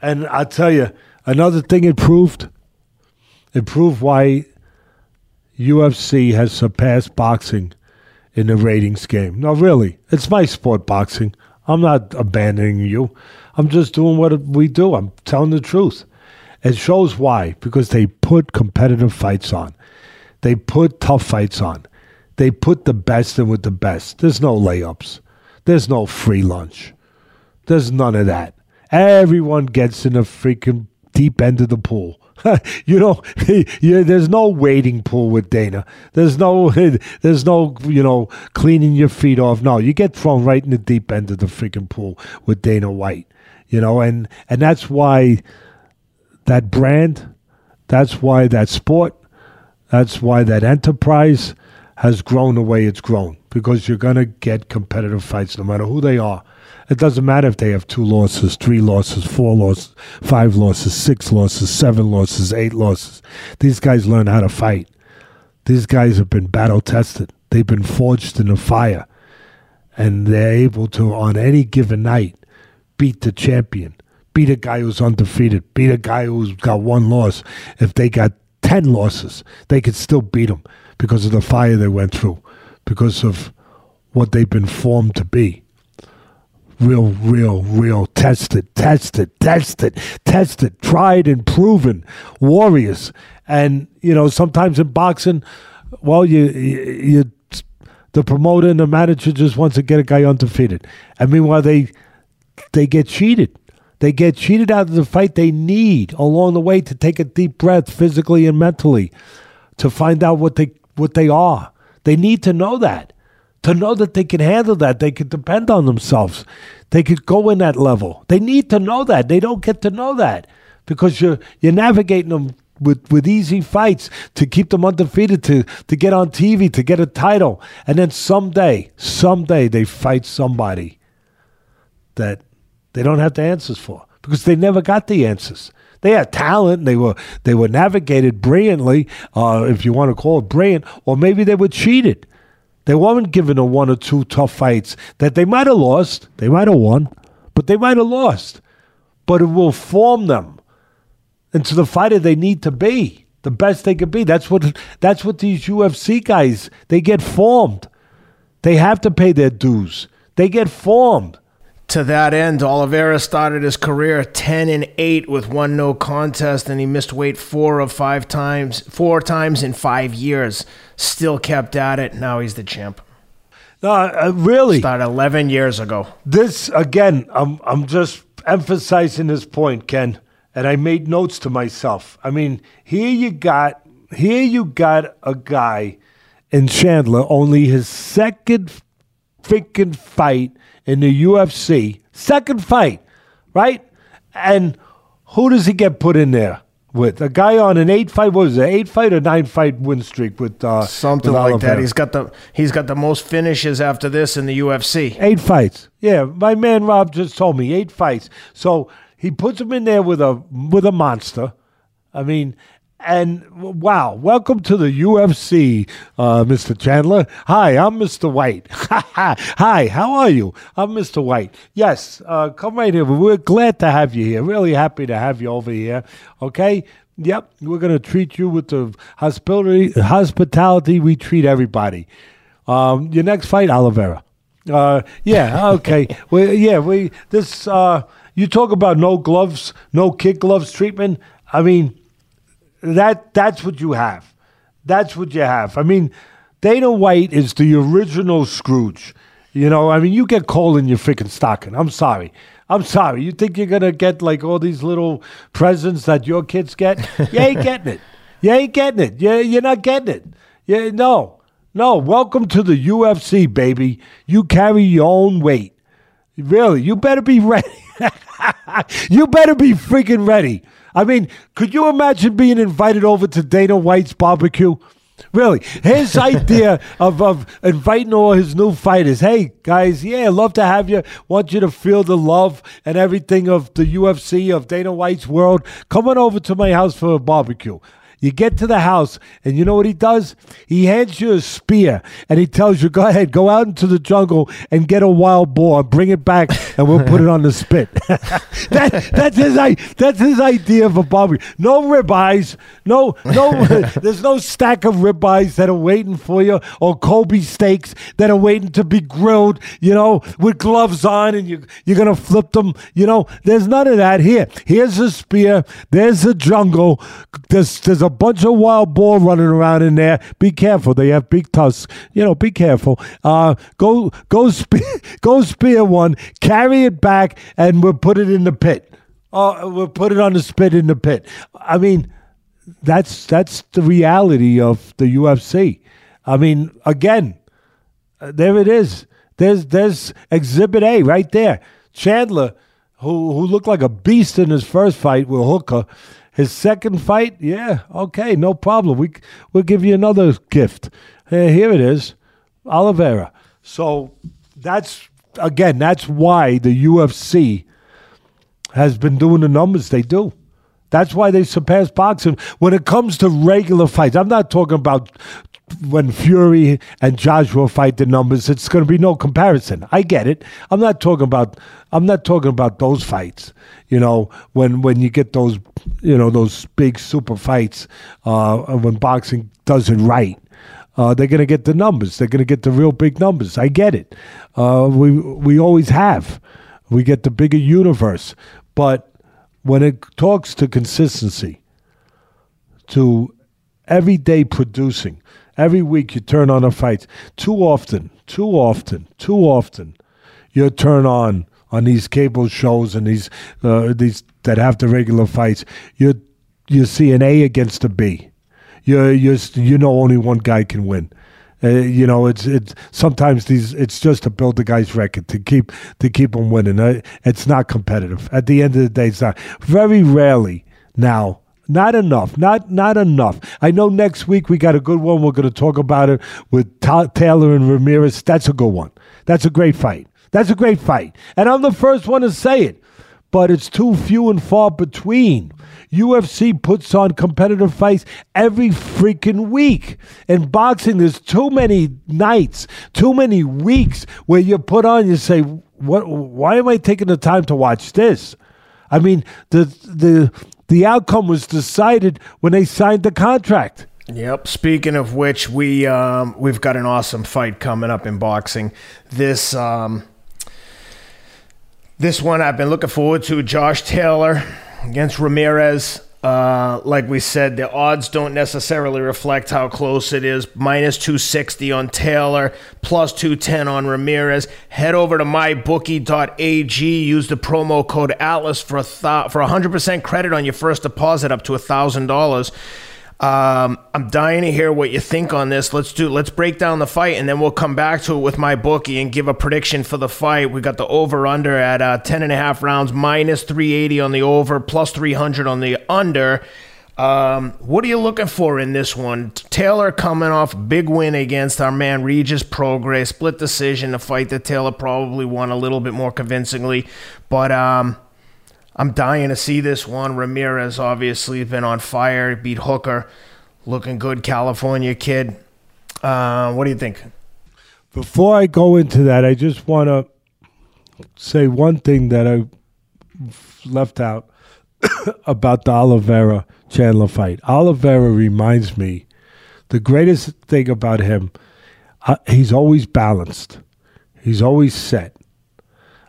and I'll tell you, another thing it proved, it proved why UFC has surpassed boxing in the ratings game. No, really, it's my sport, boxing. I'm not abandoning you. I'm just doing what we do. I'm telling the truth. It shows why, because they put competitive fights on. They put tough fights on. They put the best in with the best. There's no layups. There's no free lunch. There's none of that. Everyone gets in a freaking deep end of the pool. you know, there's no wading pool with Dana. There's no, there's no, you know, cleaning your feet off. No, you get thrown right in the deep end of the freaking pool with Dana White. You know, and and that's why that brand, that's why that sport, that's why that enterprise has grown the way it's grown because you're gonna get competitive fights no matter who they are. It doesn't matter if they have two losses, three losses, four losses, five losses, six losses, seven losses, eight losses. These guys learn how to fight. These guys have been battle tested. They've been forged in the fire. And they're able to, on any given night, beat the champion, beat a guy who's undefeated, beat a guy who's got one loss. If they got 10 losses, they could still beat him because of the fire they went through, because of what they've been formed to be real, real, real tested, tested, tested, tested, tried and proven warriors. And, you know, sometimes in boxing, well, you, you, the promoter and the manager just wants to get a guy undefeated. And meanwhile, they they get cheated. They get cheated out of the fight they need along the way to take a deep breath physically and mentally to find out what they what they are. They need to know that. To know that they can handle that, they can depend on themselves. They could go in that level. They need to know that. They don't get to know that because you're you're navigating them with, with easy fights to keep them undefeated, to, to get on TV, to get a title. And then someday, someday they fight somebody that they don't have the answers for because they never got the answers. They had talent. They were they were navigated brilliantly, uh, if you want to call it brilliant, or maybe they were cheated. They weren't given a one or two tough fights that they might have lost. They might have won, but they might have lost. But it will form them into the fighter they need to be, the best they could be. That's what that's what these UFC guys they get formed. They have to pay their dues. They get formed. To that end, Oliveira started his career 10 and 8 with one no contest, and he missed weight four of five times, four times in five years. Still kept at it. Now he's the champ. No, uh, really. Started 11 years ago. This again, I'm I'm just emphasizing this point, Ken, and I made notes to myself. I mean, here you got here you got a guy in Chandler, only his second freaking fight in the UFC. Second fight, right? And who does he get put in there with? A guy on an eight fight, what was it, eight fight or nine fight win streak with uh, something with like Oliveira? that. He's got the he's got the most finishes after this in the UFC. Eight fights. Yeah, my man Rob just told me eight fights. So he puts him in there with a with a monster. I mean, and wow, welcome to the UFC, uh, Mr. Chandler. Hi, I'm Mr. White. Hi, how are you? I'm Mr. White. Yes, uh, come right here. We're glad to have you here. Really happy to have you over here. Okay. Yep, we're gonna treat you with the hospitality hospitality we treat everybody. Um, your next fight, Oliveira. Uh, yeah, okay. we, yeah, we this. Uh, you talk about no gloves, no kick gloves treatment. I mean, that that's what you have. That's what you have. I mean, Dana White is the original Scrooge. You know, I mean, you get coal in your freaking stocking. I'm sorry. I'm sorry. You think you're gonna get like all these little presents that your kids get? You ain't getting it. You ain't getting it. You you're not getting it. Yeah, no, no. Welcome to the UFC, baby. You carry your own weight. Really, you better be ready. you better be freaking ready. I mean, could you imagine being invited over to Dana White's barbecue? Really, his idea of, of inviting all his new fighters. Hey guys, yeah, love to have you. Want you to feel the love and everything of the UFC of Dana White's world. Come on over to my house for a barbecue. You get to the house, and you know what he does? He hands you a spear, and he tells you, "Go ahead, go out into the jungle and get a wild boar, bring it back, and we'll put it on the spit." that, that's his that's his idea of a barbecue. No ribeyes, no no. there's no stack of ribeyes that are waiting for you, or Kobe steaks that are waiting to be grilled. You know, with gloves on, and you you're gonna flip them. You know, there's none of that here. Here's a spear. There's a jungle. There's there's a bunch of wild boar running around in there. Be careful. They have big tusks. You know, be careful. Uh, go go spear go spear one. Carry it back, and we'll put it in the pit. Uh, we'll put it on the spit in the pit. I mean, that's that's the reality of the UFC. I mean, again, uh, there it is. There's there's Exhibit A right there. Chandler, who who looked like a beast in his first fight with Hooker, his second fight, yeah, okay, no problem. We we'll give you another gift. Here it is, Oliveira. So that's again, that's why the UFC has been doing the numbers they do. That's why they surpass boxing when it comes to regular fights. I'm not talking about when Fury and Joshua fight the numbers. It's going to be no comparison. I get it. I'm not talking about. I'm not talking about those fights. You know, when when you get those, you know, those big super fights, uh, when boxing does it right. Uh, they're going to get the numbers. They're going to get the real big numbers. I get it. Uh, we we always have. We get the bigger universe, but when it talks to consistency, to everyday producing, Every week you turn on a fight. Too often, too often, too often, you turn on on these cable shows and these uh, these that have the regular fights. You you see an A against a B. You you you know only one guy can win. Uh, you know, it's it's sometimes these it's just to build the guy's record to keep to keep him winning. Uh, it's not competitive. At the end of the day, it's not. Very rarely now. Not enough. Not not enough. I know next week we got a good one. We're going to talk about it with Ta- Taylor and Ramirez. That's a good one. That's a great fight. That's a great fight. And I'm the first one to say it. But it's too few and far between. UFC puts on competitive fights every freaking week. In boxing, there's too many nights, too many weeks where you put on, you say, "What? Why am I taking the time to watch this?" I mean, the the the outcome was decided when they signed the contract. Yep. Speaking of which, we um, we've got an awesome fight coming up in boxing. This um, this one I've been looking forward to. Josh Taylor against Ramirez. Uh, like we said, the odds don't necessarily reflect how close it is. Minus 260 on Taylor, plus 210 on Ramirez. Head over to mybookie.ag. Use the promo code ATLAS for a th- for 100% credit on your first deposit up to $1,000. Um, I'm dying to hear what you think on this. Let's do. Let's break down the fight, and then we'll come back to it with MyBookie and give a prediction for the fight. We got the over under at uh, 10 and a half rounds, minus 380 on the over, plus 300 on the under. Um, what are you looking for in this one? Taylor coming off big win against our man Regis Prograis, split decision, a fight that Taylor probably won a little bit more convincingly, but um, I'm dying to see this one. Ramirez obviously been on fire, beat Hooker, looking good, California kid. Uh, what do you think? Before I go into that, I just want to say one thing that I left out about the Oliveira Chandler fight. Oliveira reminds me the greatest thing about him, uh, he's always balanced, he's always set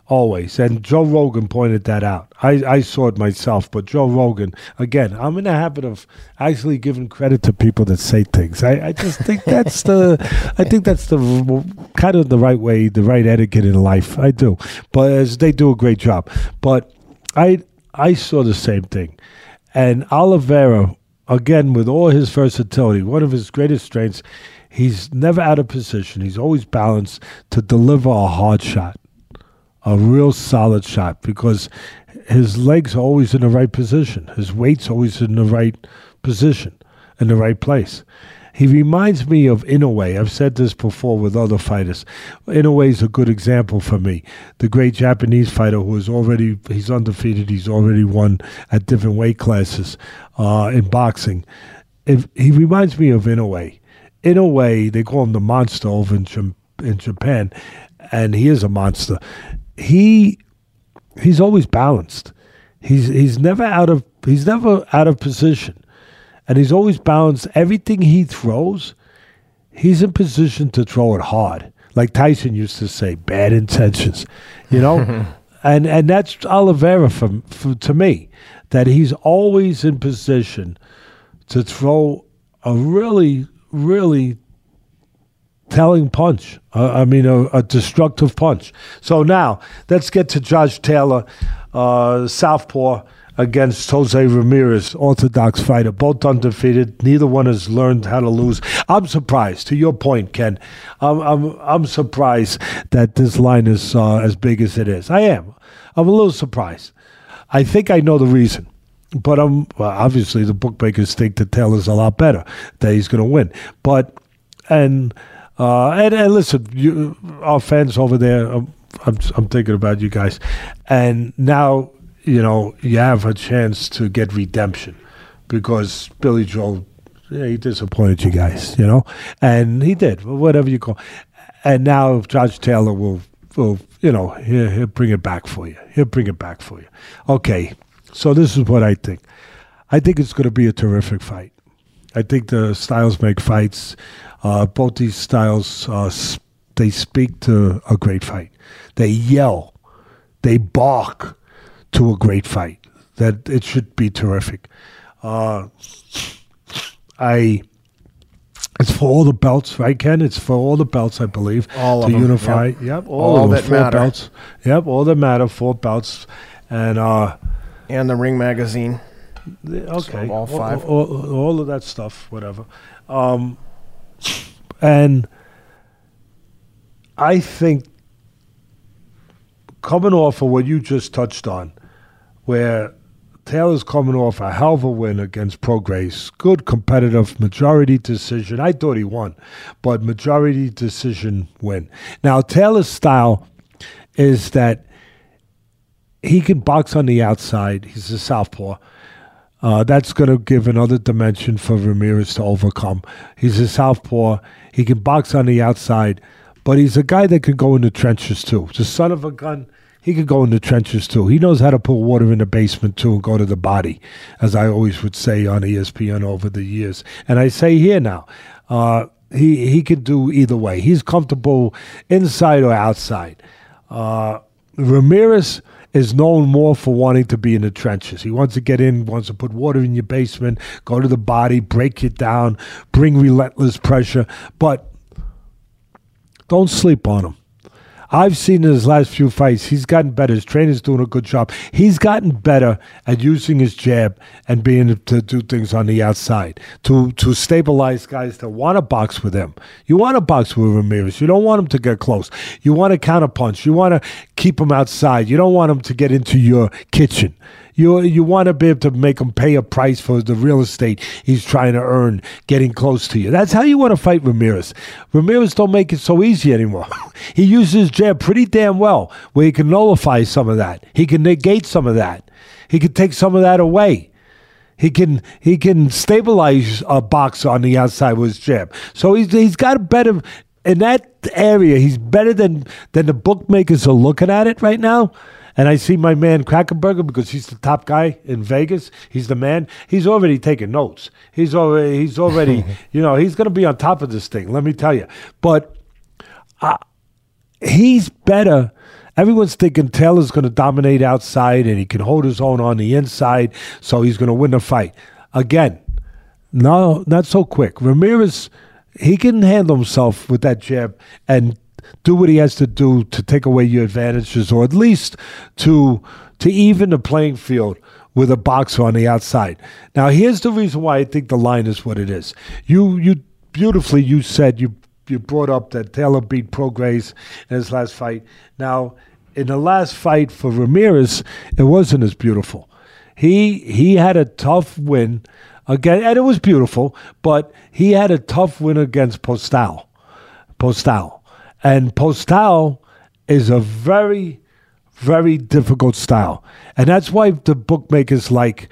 always. And Joe Rogan pointed that out. I, I saw it myself, but Joe Rogan, again, I'm in the habit of actually giving credit to people that say things. I, I just think that's the, I think that's the kind of the right way, the right etiquette in life. I do, but as they do a great job. But I, I saw the same thing, and Oliveira, again, with all his versatility, one of his greatest strengths. He's never out of position. He's always balanced to deliver a hard shot a real solid shot because his legs are always in the right position. His weight's always in the right position, in the right place. He reminds me of Inoue. I've said this before with other fighters. Inoue is a good example for me. The great Japanese fighter who is already he's undefeated. He's already won at different weight classes uh, in boxing. If, he reminds me of Inoue. Inoue, they call him the monster over in, in Japan, and he is a monster he he's always balanced. He's he's never out of he's never out of position, and he's always balanced. Everything he throws, he's in position to throw it hard. Like Tyson used to say, bad intentions, you know, and and that's Oliveira from, from to me, that he's always in position to throw a really really telling punch. Uh, I mean, a, a, destructive punch. So now let's get to Josh Taylor, uh, Southpaw against Jose Ramirez, Orthodox fighter, both undefeated. Neither one has learned how to lose. I'm surprised. To your point, Ken, I'm I'm, I'm surprised that this line is uh, as big as it is. I am. I'm a little surprised. I think I know the reason. But I'm well, obviously the bookmakers think that Taylor's a lot better, that he's going to win. But and uh, and, and listen, you, our fans over there, I'm, I'm, I'm thinking about you guys. And now, you know, you have a chance to get redemption because Billy Joe, yeah, he disappointed you guys, you know? And he did, whatever you call And now Josh Taylor will, will you know, he'll, he'll bring it back for you. He'll bring it back for you. Okay, so this is what I think. I think it's going to be a terrific fight. I think the styles make fights. Uh, both these styles, uh, they speak to a great fight. They yell, they bark to a great fight. That it should be terrific. Uh, I It's for all the belts, right, Ken? It's for all the belts, I believe. All to unify. yep. Yep, all, All that four matter. belts. Yep, all that matter, four belts, and uh, And the Ring magazine. okay, all five. all, all, all of that stuff, whatever. Um, and I think coming off of what you just touched on, where Taylor's coming off a hell of a win against Prograis, good competitive majority decision. I thought he won, but majority decision win. Now Taylor's style is that he can box on the outside. He's a southpaw. Uh, that's going to give another dimension for Ramirez to overcome. He's a southpaw. He can box on the outside, but he's a guy that can go in the trenches too. He's a son of a gun. He can go in the trenches too. He knows how to put water in the basement too and go to the body, as I always would say on ESPN over the years. And I say here now, uh, he he can do either way. He's comfortable inside or outside. Uh, Ramirez is known more for wanting to be in the trenches. He wants to get in, wants to put water in your basement, go to the body, break it down, bring relentless pressure. But don't sleep on him. I've seen in his last few fights, he's gotten better. His trainer's doing a good job. He's gotten better at using his jab and being able to do things on the outside to to stabilize guys that want to box with him. You want to box with Ramirez. You don't want him to get close. You want to counterpunch. You want to keep him outside. You don't want him to get into your kitchen. You you want to be able to make him pay a price for the real estate he's trying to earn, getting close to you. That's how you want to fight Ramirez. Ramirez don't make it so easy anymore. he uses his jab pretty damn well, where he can nullify some of that. He can negate some of that. He can take some of that away. He can he can stabilize a box on the outside with his jab. So he's he's got a better in that area. He's better than than the bookmakers are looking at it right now. And I see my man Krackomberger because he's the top guy in Vegas. He's the man. He's already taking notes. He's already he's already you know he's going to be on top of this thing. Let me tell you. But uh, he's better. Everyone's thinking Taylor's going to dominate outside and he can hold his own on the inside, so he's going to win the fight. Again, no, not so quick. Ramirez, he can handle himself with that jab and do what he has to do to take away your advantages, or at least to to even the playing field with a boxer on the outside. Now, here's the reason why I think the line is what it is. You you beautifully you said you you brought up that Taylor beat Prograis in his last fight. Now, in the last fight for Ramirez, it wasn't as beautiful. He he had a tough win again, and it was beautiful, but he had a tough win against Postol. Postol. And Postol is a very, very difficult style. And that's why the bookmakers like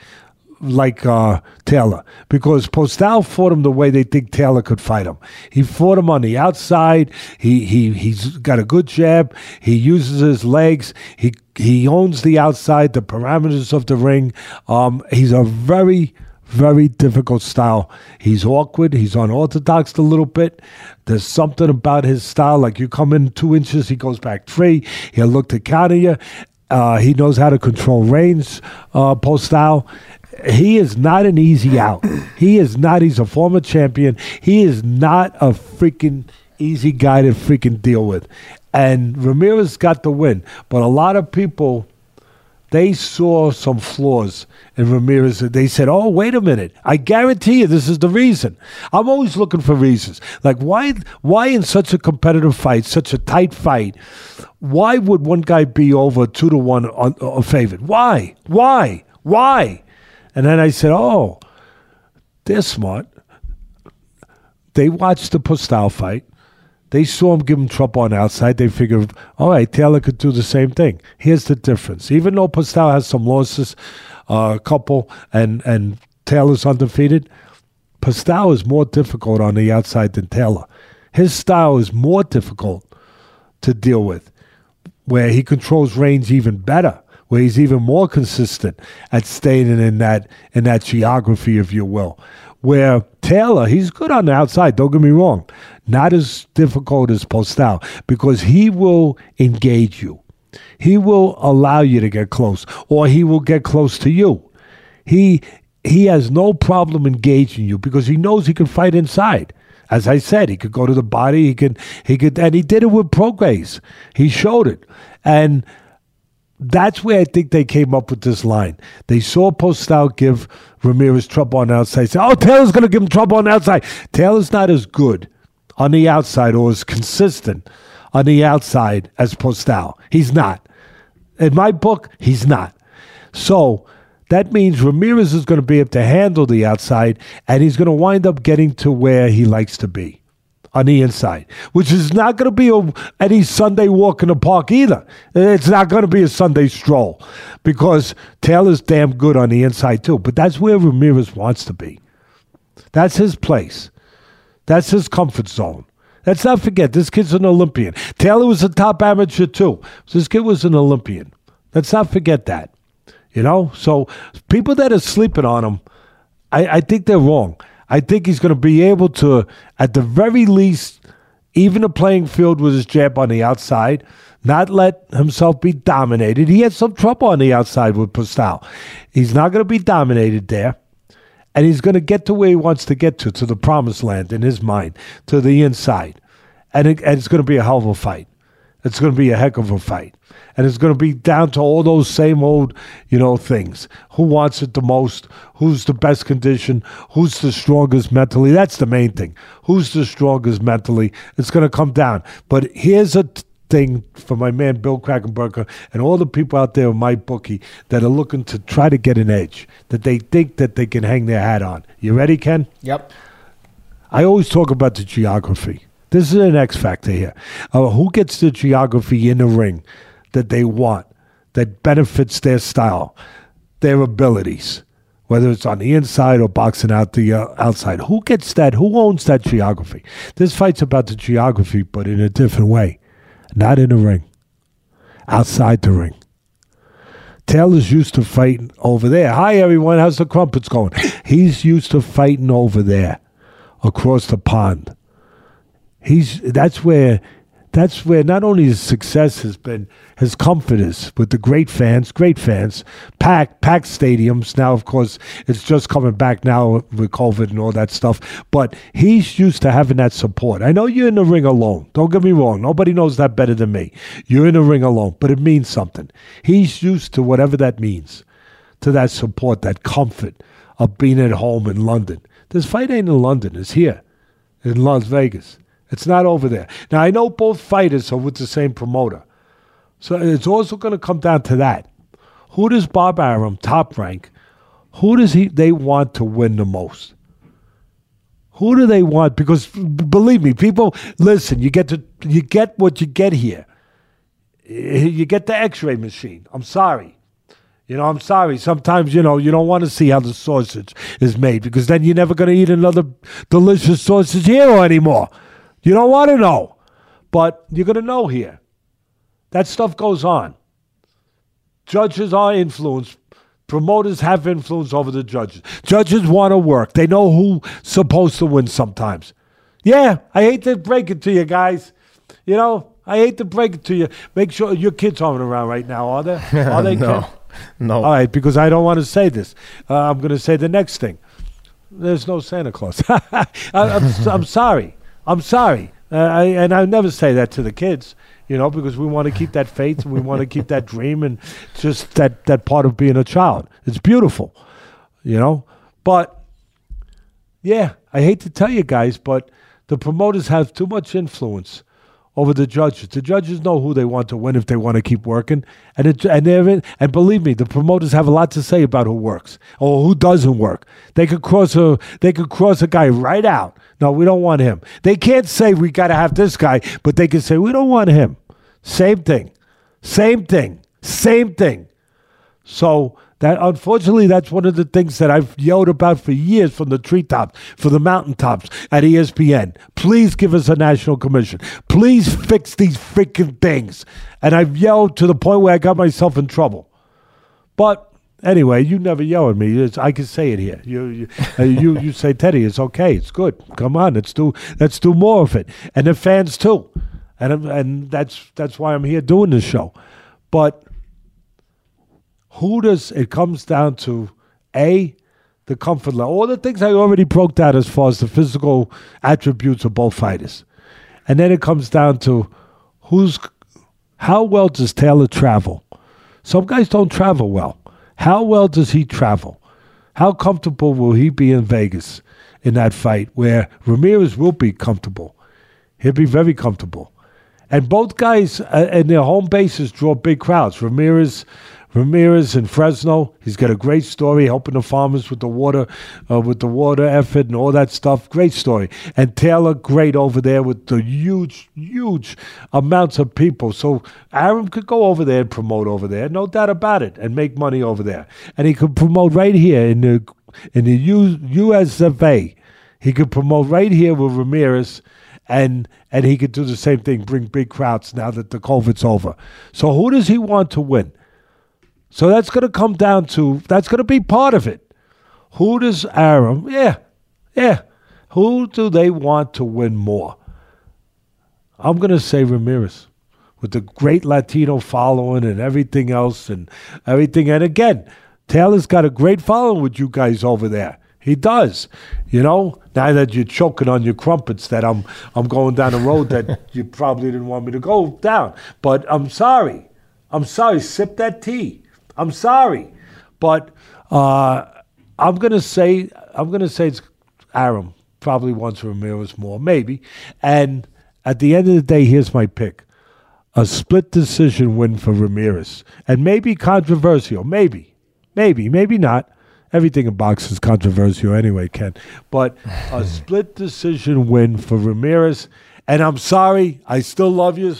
like uh, Taylor because Postol fought him the way they think Taylor could fight him. He fought him on the outside. He he he's got a good jab. He uses his legs. He he owns the outside, the parameters of the ring. Um, he's a very very difficult style. He's awkward. He's unorthodox a little bit. There's something about his style. Like you come in two inches, he goes back three. He'll look to counter you. Uh, he knows how to control range, uh, style. He is not an easy out. He is not. He's a former champion. He is not a freaking easy guy to freaking deal with. And Ramirez got the win. But a lot of people they saw some flaws in Ramirez. They said, "Oh, wait a minute! I guarantee you, this is the reason." I'm always looking for reasons. Like why? Why in such a competitive fight, such a tight fight, why would one guy be over two to one on, on favored? Why? Why? Why? And then I said, "Oh, they're smart. They watched the Postol fight." They saw him give him trouble on the outside. They figured, all right, Taylor could do the same thing. Here's the difference. Even though Postol has some losses, uh, a couple, and, and Taylor's undefeated, Postol is more difficult on the outside than Taylor. His style is more difficult to deal with, where he controls range even better, where he's even more consistent at staying in that in that geography, if you will. Where Taylor, he's good on the outside, don't get me wrong. Not as difficult as Postol because he will engage you. He will allow you to get close, or he will get close to you. He he has no problem engaging you because he knows he can fight inside. As I said, he could go to the body. He could, he could, and he did it with Prograis. He showed it, and that's where I think they came up with this line. They saw Postol give Ramirez trouble on the outside. Say, "Oh, Taylor's going to give him trouble on the outside." Taylor's not as good on the outside or as consistent on the outside as Postol. He's not. In my book, he's not. So that means Ramirez is going to be able to handle the outside, and he's going to wind up getting to where he likes to be on the inside, which is not going to be a, any Sunday walk in the park either. It's not going to be a Sunday stroll because Taylor's damn good on the inside too. But that's where Ramirez wants to be. That's his place. That's his comfort zone. Let's not forget, this kid's an Olympian. Taylor was a top amateur too. This kid was an Olympian. Let's not forget that. You know? So people that are sleeping on him, I, I think they're wrong. I think he's going to be able to, at the very least, even a playing field with his jab on the outside, not let himself be dominated. He had some trouble on the outside with Postol. He's not going to be dominated there. And he's going to get to where he wants to get to, to the promised land in his mind, to the inside. And, it, and it's going to be a hell of a fight. It's going to be a heck of a fight. And it's going to be down to all those same old, you know, things. Who wants it the most? Who's the best condition? Who's the strongest mentally? That's the main thing. Who's the strongest mentally? It's going to come down. But here's a t- thing for my man Bill Krackomberger and all the people out there in MyBookie that are looking to try to get an edge that they think that they can hang their hat on. You ready, Ken? Yep. I always talk about the geography. This is an X factor here. Uh, who gets the geography in the ring that they want, that benefits their style, their abilities, whether it's on the inside or boxing out the uh, outside? Who gets that? Who owns that geography? This fight's about the geography, but in a different way, not in the ring, outside the ring. Taylor's used to fighting over there. Hi, everyone. How's the crumpets going? He's used to fighting over there, across the pond he's that's where that's where not only his success has been his is with the great fans, great fans, packed packed stadiums. Now, of course, it's just coming back now with COVID and all that stuff. But he's used to having that support. I know you're in the ring alone. Don't get me wrong. Nobody knows that better than me. You're in the ring alone, but it means something. He's used to whatever that means, to that support, that comfort of being at home in London. This fight ain't in London. It's here in Las Vegas. It's not over there. Now, I know both fighters are with the same promoter. So it's also going to come down to that. Who does Bob Arum, top rank, who does he they want to win the most? Who do they want? Because believe me, people listen. You get to you get what you get here. You get the X-ray machine. I'm sorry. You know, I'm sorry. Sometimes, you know, you don't want to see how the sausage is made because then you're never going to eat another delicious sausage here anymore. You don't want to know, but you're going to know here. That stuff goes on. Judges are influenced. Promoters have influence over the judges. Judges want to work. They know who's supposed to win sometimes. Yeah, I hate to break it to you guys. You know, I hate to break it to you. Make sure your kids aren't around right now, are they? Are they? no. Ken? No. All right, because I don't want to say this. Uh, I'm going to say the next thing. There's no Santa Claus. I, I'm, I'm sorry. I'm sorry. Uh, I, and I never say that to the kids, you know, because we want to keep that faith and we want to keep that dream and just that, that part of being a child. It's beautiful, you know. But yeah, I hate to tell you guys, but the promoters have too much influence over the judges. The judges know who they want to win if they want to keep working, and it, and and believe me, the promoters have a lot to say about who works or who doesn't work. They could cross a they could cross a guy right out. No, we don't want him. They can't say we got to have this guy, but they can say we don't want him. Same thing, same thing, same thing. So that unfortunately, that's one of the things that I've yelled about for years from the treetops, for the mountaintops at ESPN. Please give us a national commission. Please fix these freaking things. And I've yelled to the point where I got myself in trouble. But anyway, you never yell at me. It's, I can say it here. You you, uh, you you say Teddy, it's okay. It's good. Come on, let's do let's do more of it. And the fans too. And and that's that's why I'm here doing this show. But who does it comes down to a the comfort level, all the things I already broke down as far as the physical attributes of both fighters. And then it comes down to who's how well does Taylor travel? Some guys don't travel well. How well does he travel? How comfortable will he be in Vegas in that fight where Ramirez will be comfortable? He'll be very comfortable. And both guys uh, in their home bases draw big crowds. Ramirez Ramirez in Fresno. He's got a great story helping the farmers with the water, uh, with the water effort and all that stuff. Great story. And Taylor, great over there with the huge, huge amounts of people. So Arum could go over there and promote over there, no doubt about it, and make money over there. And he could promote right here in the in the U, US of He could promote right here with Ramirez and and he could do the same thing, bring big crowds now that the COVID's over. So who does he want to win? So that's going to come down to that's going to be part of it. Who does Arum? Yeah, yeah. Who do they want to win more? I'm going to say Ramirez with the great Latino following and everything else and everything. And again, Taylor's got a great following with you guys over there. He does. You know, now that you're choking on your crumpets that I'm I'm going down a road that you probably didn't want me to go down. But I'm sorry. I'm sorry. Sip that tea. I'm sorry, but uh, I'm gonna say I'm gonna say it's Arum probably wants Ramirez more, maybe. And at the end of the day, here's my pick: a split decision win for Ramirez, and maybe controversial, maybe, maybe, maybe not. Everything in boxing is controversial anyway, Ken. But a split decision win for Ramirez. And I'm sorry, I still love you.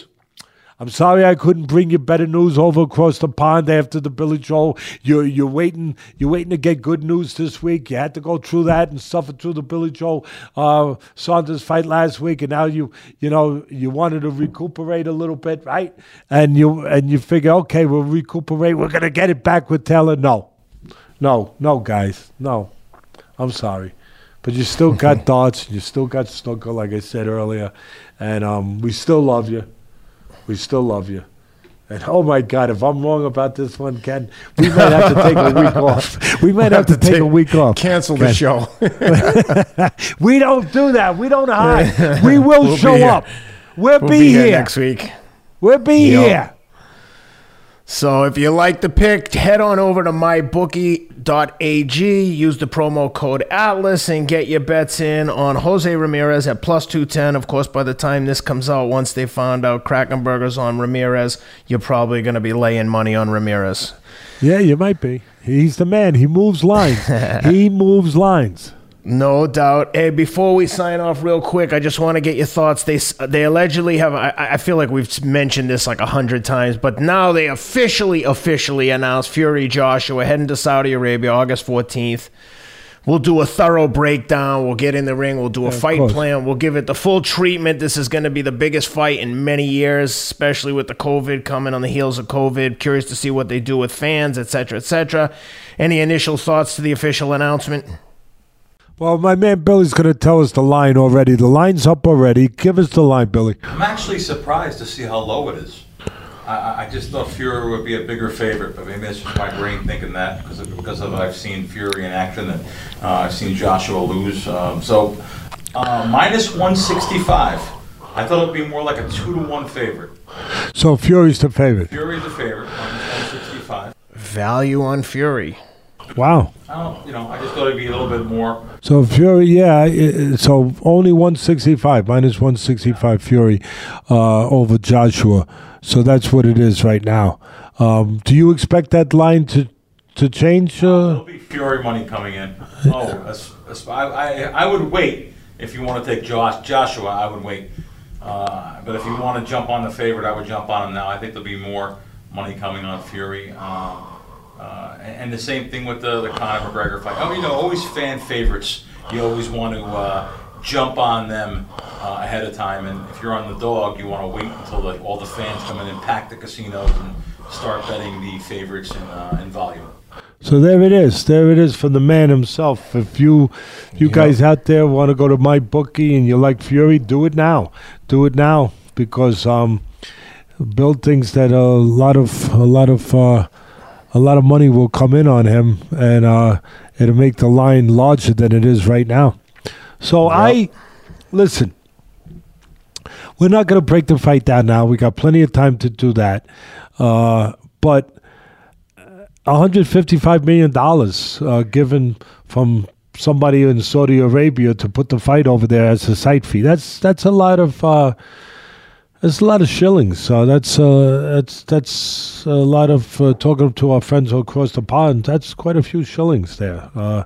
I'm sorry I couldn't bring you better news over across the pond after the Billy Joe. You're you're waiting you're waiting to get good news this week. You had to go through that and suffer through the Billy Joe uh, Saunders fight last week, and now you you know you wanted to recuperate a little bit, right? And you and you figure, okay, we'll recuperate. We're gonna get it back with Taylor. No, no, no, guys, no. I'm sorry. But you still got darts, you still got snooker, like I said earlier, and um, we still love you. We still love you. And oh my God, if I'm wrong about this one, Ken, we might have to take a week off. We might have to take a week off. Cancel the show. We don't do that. We don't hide. We will We'll show up. We'll, We'll be, be here. here next week. We'll be Yep. here. So if you like the pick, head on over to mybookie.ag, use the promo code ATLAS, and get your bets in on Jose Ramirez at plus 210. Of course, by the time this comes out, once they found out Krackomberger's on Ramirez, you're probably going to be laying money on Ramirez. Yeah, you might be. He's the man. He moves lines. he moves lines. No doubt. Hey, before we sign off, real quick, I just want to get your thoughts. They they allegedly have. I, I feel like we've mentioned this like a hundred times, but now they officially officially announced Fury Joshua heading to Saudi Arabia August fourteenth. We'll do a thorough breakdown. We'll get in the ring. We'll do a of fight plan. We'll give it the full treatment. This is going to be the biggest fight in many years, especially with the COVID coming on the heels of COVID. Curious to see what they do with fans, etc., etc. Any initial thoughts to the official announcement? Well, my man Billy's going to tell us the line already. The line's up already. Give us the line, Billy. I'm actually surprised to see how low it is. I- I, I just thought Fury would be a bigger favorite, but maybe that's just my brain thinking that because of, because of I've seen Fury in action and uh, I've seen Joshua lose. Um, so uh, minus 165. I thought it'd be more like a two to one favorite. So Fury's the favorite. Fury's the favorite, minus 165. Value on Fury. Wow. I don't, you know, I just thought it'd be a little bit more. So Fury, yeah. i- So only 165 minus 165 Fury uh, over Joshua. So that's what it is right now. Um, do you expect that line to to change? Uh, There'll be Fury money coming in. Oh, I, I, I would wait if you want to take Josh, Joshua. I would wait. Uh, but if you want to jump on the favorite, I would jump on him now. I think there'll be more money coming on Fury. Uh, uh, and, and the same thing with the, the Conor McGregor fight. Oh, you know, always fan favorites. You always want to uh, jump on them uh, ahead of time. And if you're on the dog, you want to wait until the, all the fans come in and pack the casinos and start betting the favorites in, uh, in volume. so there it is. There it is from the man himself. If you you guys out there want to go to MyBookie and you like Fury, do it now. Do it now because um, Bill thinks that a lot of a lot of uh, a lot of money will come in on him, and uh, it'll make the line larger than it is right now. So I listen. We're not going to break the fight down now. We got plenty of time to do that. Uh, but 155 million dollars uh, given from somebody in Saudi Arabia to put the fight over there as a site fee. That's that's a lot of uh, that's a lot of shillings. So that's uh, that's that's a lot of uh, talking to our friends across the pond. That's quite a few shillings there. Uh,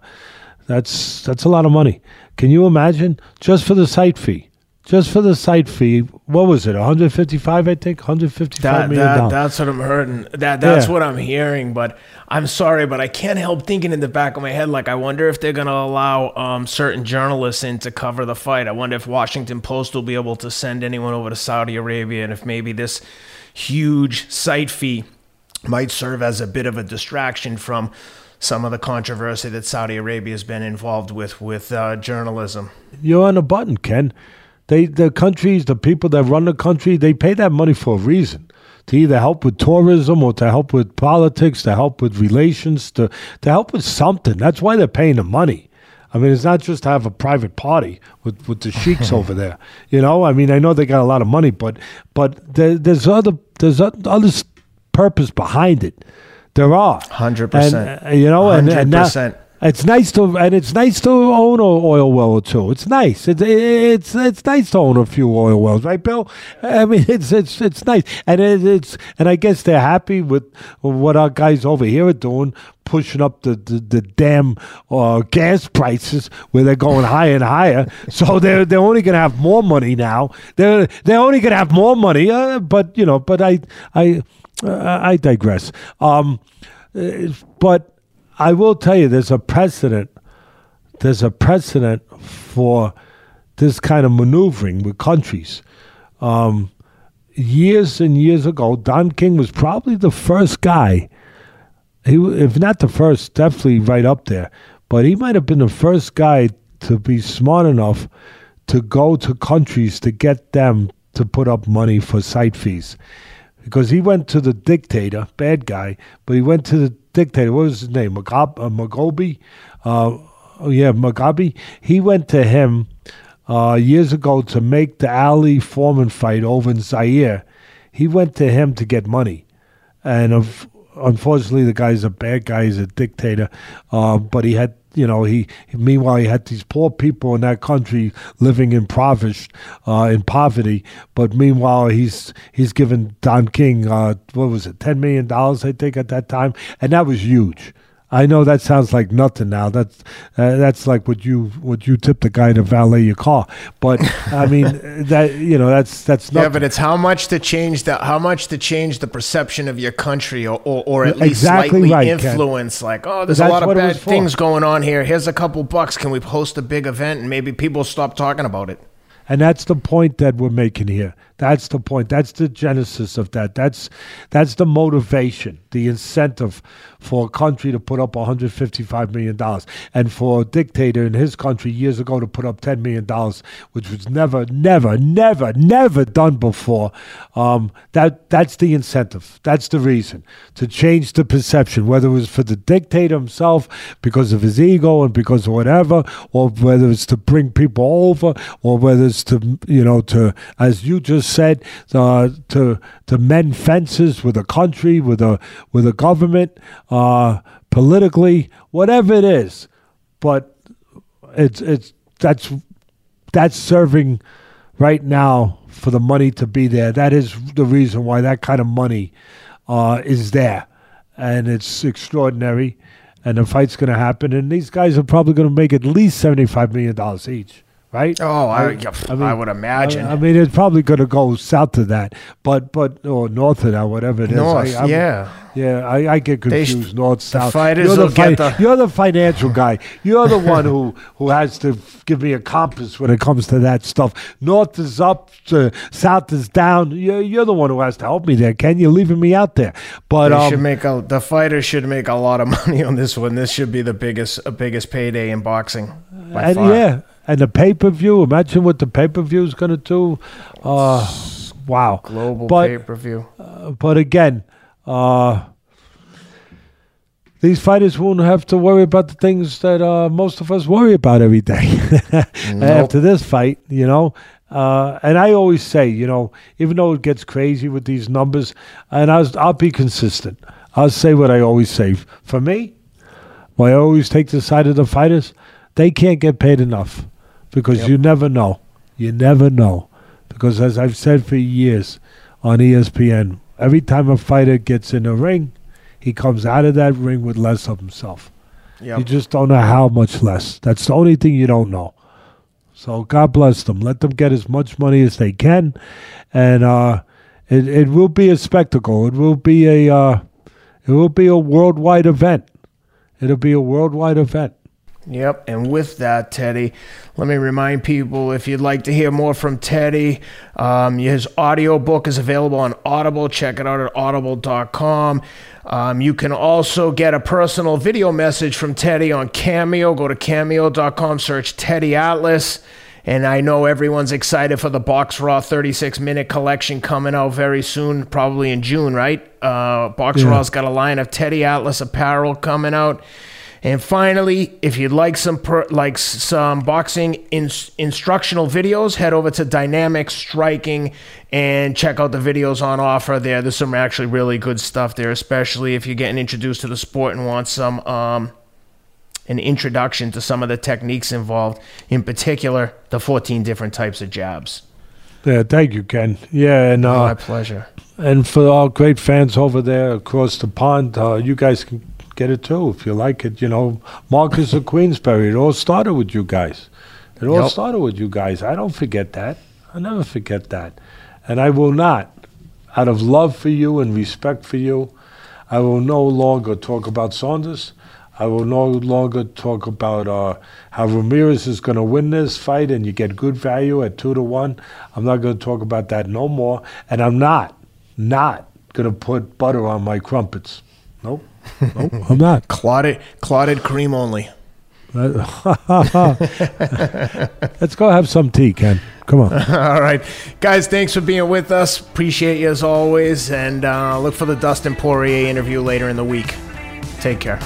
that's that's a lot of money. Can you imagine just for the site fee? Just for the site fee, what was it? 155, I think. 155 That, million that, dollars. that's what I'm hearing. That that's Yeah. what I'm hearing. But I'm sorry, but I can't help thinking in the back of my head, like I wonder if they're gonna allow um, certain journalists in to cover the fight. I wonder if Washington Post will be able to send anyone over to Saudi Arabia, and if maybe this huge site fee might serve as a bit of a distraction from some of the controversy that Saudi Arabia has been involved with with uh, journalism. You're on a button, Ken. They, the countries, the people that run the country, they pay that money for a reason. To either help with tourism or to help with politics, to help with relations, to, to help with something. That's why they're paying the money. I mean, it's not just to have a private party with, with the sheiks over there. You know, I mean, I know they got a lot of money, but but there, there's other there's other purpose behind it. There are 100%. And, uh, you know, and, and now, 100%. It's nice to and it's nice to own an oil well or two. It's nice. It's it's it's nice to own a few oil wells, right, Bill? I mean, it's it's it's nice, and it, it's and I guess they're happy with what our guys over here are doing, pushing up the the, the damn uh, gas prices where they're going higher and higher. So they're they're only going to have more money now. They're they're only going to have more money. Uh, but you know, but I I uh, I digress. Um, uh, but I will tell you, there's a precedent. There's a precedent for this kind of maneuvering with countries. Um, years and years ago, Don King was probably the first guy. He, if not the first, definitely right up there. But he might have been the first guy to be smart enough to go to countries to get them to put up money for site fees because he went to the dictator, bad guy, but he went to the dictator. What was his name? Mugabe, uh, Mugabe? Uh, oh yeah, Mugabe. He went to him uh, years ago to make the Ali Foreman fight over in Zaire. He went to him to get money, and of, unfortunately, the guy's a bad guy. He's a dictator, uh, but he had. You know, he meanwhile he had these poor people in that country living impoverished, uh, in poverty. But meanwhile, he's he's given Don King uh, what was it, ten million dollars, I think, at that time, and that was huge. I know that sounds like nothing now. That's uh, that's like what you what you tip the guy to valet your car. But I mean that you know that's that's Yeah, but it's how much to change the how much to change the perception of your country, or or, or at least Exactly slightly right, Ken. influence. Like, oh, there's a lot of bad things going on here. Here's a couple bucks. Can we host a big event and maybe people stop talking about it? And that's the point that we're making here. That's the point. That's the genesis of that. That's that's the motivation, the incentive for a country to put up 155 million dollars, and for a dictator in his country years ago to put up 10 million dollars, which was never, never, never, never done before. Um, that that's the incentive. That's the reason to change the perception, whether it was for the dictator himself because of his ego and because of whatever, or whether it's to bring people over, or whether it's to you know to as you just said uh, to to mend fences with a country, with a with a government, uh, politically, whatever it is. But it's it's that's that's serving right now for the money to be there. That is the reason why that kind of money uh, is there, and it's extraordinary. And the fight's going to happen, and these guys are probably going to make at least seventy-five million dollars each, right? Oh, I, yeah, I, would imagine. I, I mean, it's probably going to go south of that, but but or north of that, whatever it is. North, I, yeah. yeah. I, I get sh- confused. north, south. fighters you're the, will get the- you're the financial guy. You're the one who who has to give me a compass when it comes to that stuff. North is up, to, south is down. You're, you're the one who has to help me there. Ken, you're leaving me out there. But They um, should make a the fighters should make a lot of money on this one. This should be the biggest uh, biggest payday in boxing. By and far. yeah, and the pay per view. Imagine what the pay per view is going to do. Uh, wow, global pay per view. but again, uh, these fighters won't have to worry about the things that uh, most of us worry about every day. After this fight, you know, uh, and I always say, you know, even though it gets crazy with these numbers, and I'll, I'll be consistent. I'll say what I always say. For me, well, I always take the side of the fighters. They can't get paid enough because Yep. you never know. You never know. Because as I've said for years on ESPN, every time a fighter gets in a ring, he comes out of that ring with less of himself. Yep. You just don't know how much less. That's the only thing you don't know. So God bless them. Let them get as much money as they can, and uh, it it will be a spectacle. It will be a uh, it will be a worldwide event. It'll be a worldwide event. Yep. And with that, Teddy, let me remind people if you'd like to hear more from Teddy, um, his audio book is available on Audible. Check it out at audible.com. Um, you can also get a personal video message from Teddy on Cameo. Go to cameo.com, search Teddy Atlas. And I know everyone's excited for the Box Raw 36 minute collection coming out very soon, probably in June, right? Uh, Box Yeah. Raw's got a line of Teddy Atlas apparel coming out. And finally, if you'd like some per, like some boxing in, instructional videos, head over to Dynamic Striking and check out the videos on offer there. There's some actually really good stuff there, especially if you're getting introduced to the sport and want some um, an introduction to some of the techniques involved. In particular, the 14 different types of jabs. Yeah, thank you, Ken. Yeah, and My uh, pleasure. and for our great fans over there across the pond, uh, you guys can get it too if you like it. You know, Marquess of Queensberry. It all started with you guys. It all Yep. started with you guys. I don't forget that. I never forget that, and I will not. Out of love for you and respect for you, I will no longer talk about Saunders. I will no longer talk about uh, how Ramirez is going to win this fight and you get good value at two to one. I'm not going to talk about that no more. And I'm not, not going to put butter on my crumpets. Nope. Nope. I'm not. Clotted, clotted cream only. Let's go have some tea, Ken. Come on. All right, guys. Thanks for being with us. Appreciate you as always, and uh, look for the Dustin Poirier interview later in the week. Take care.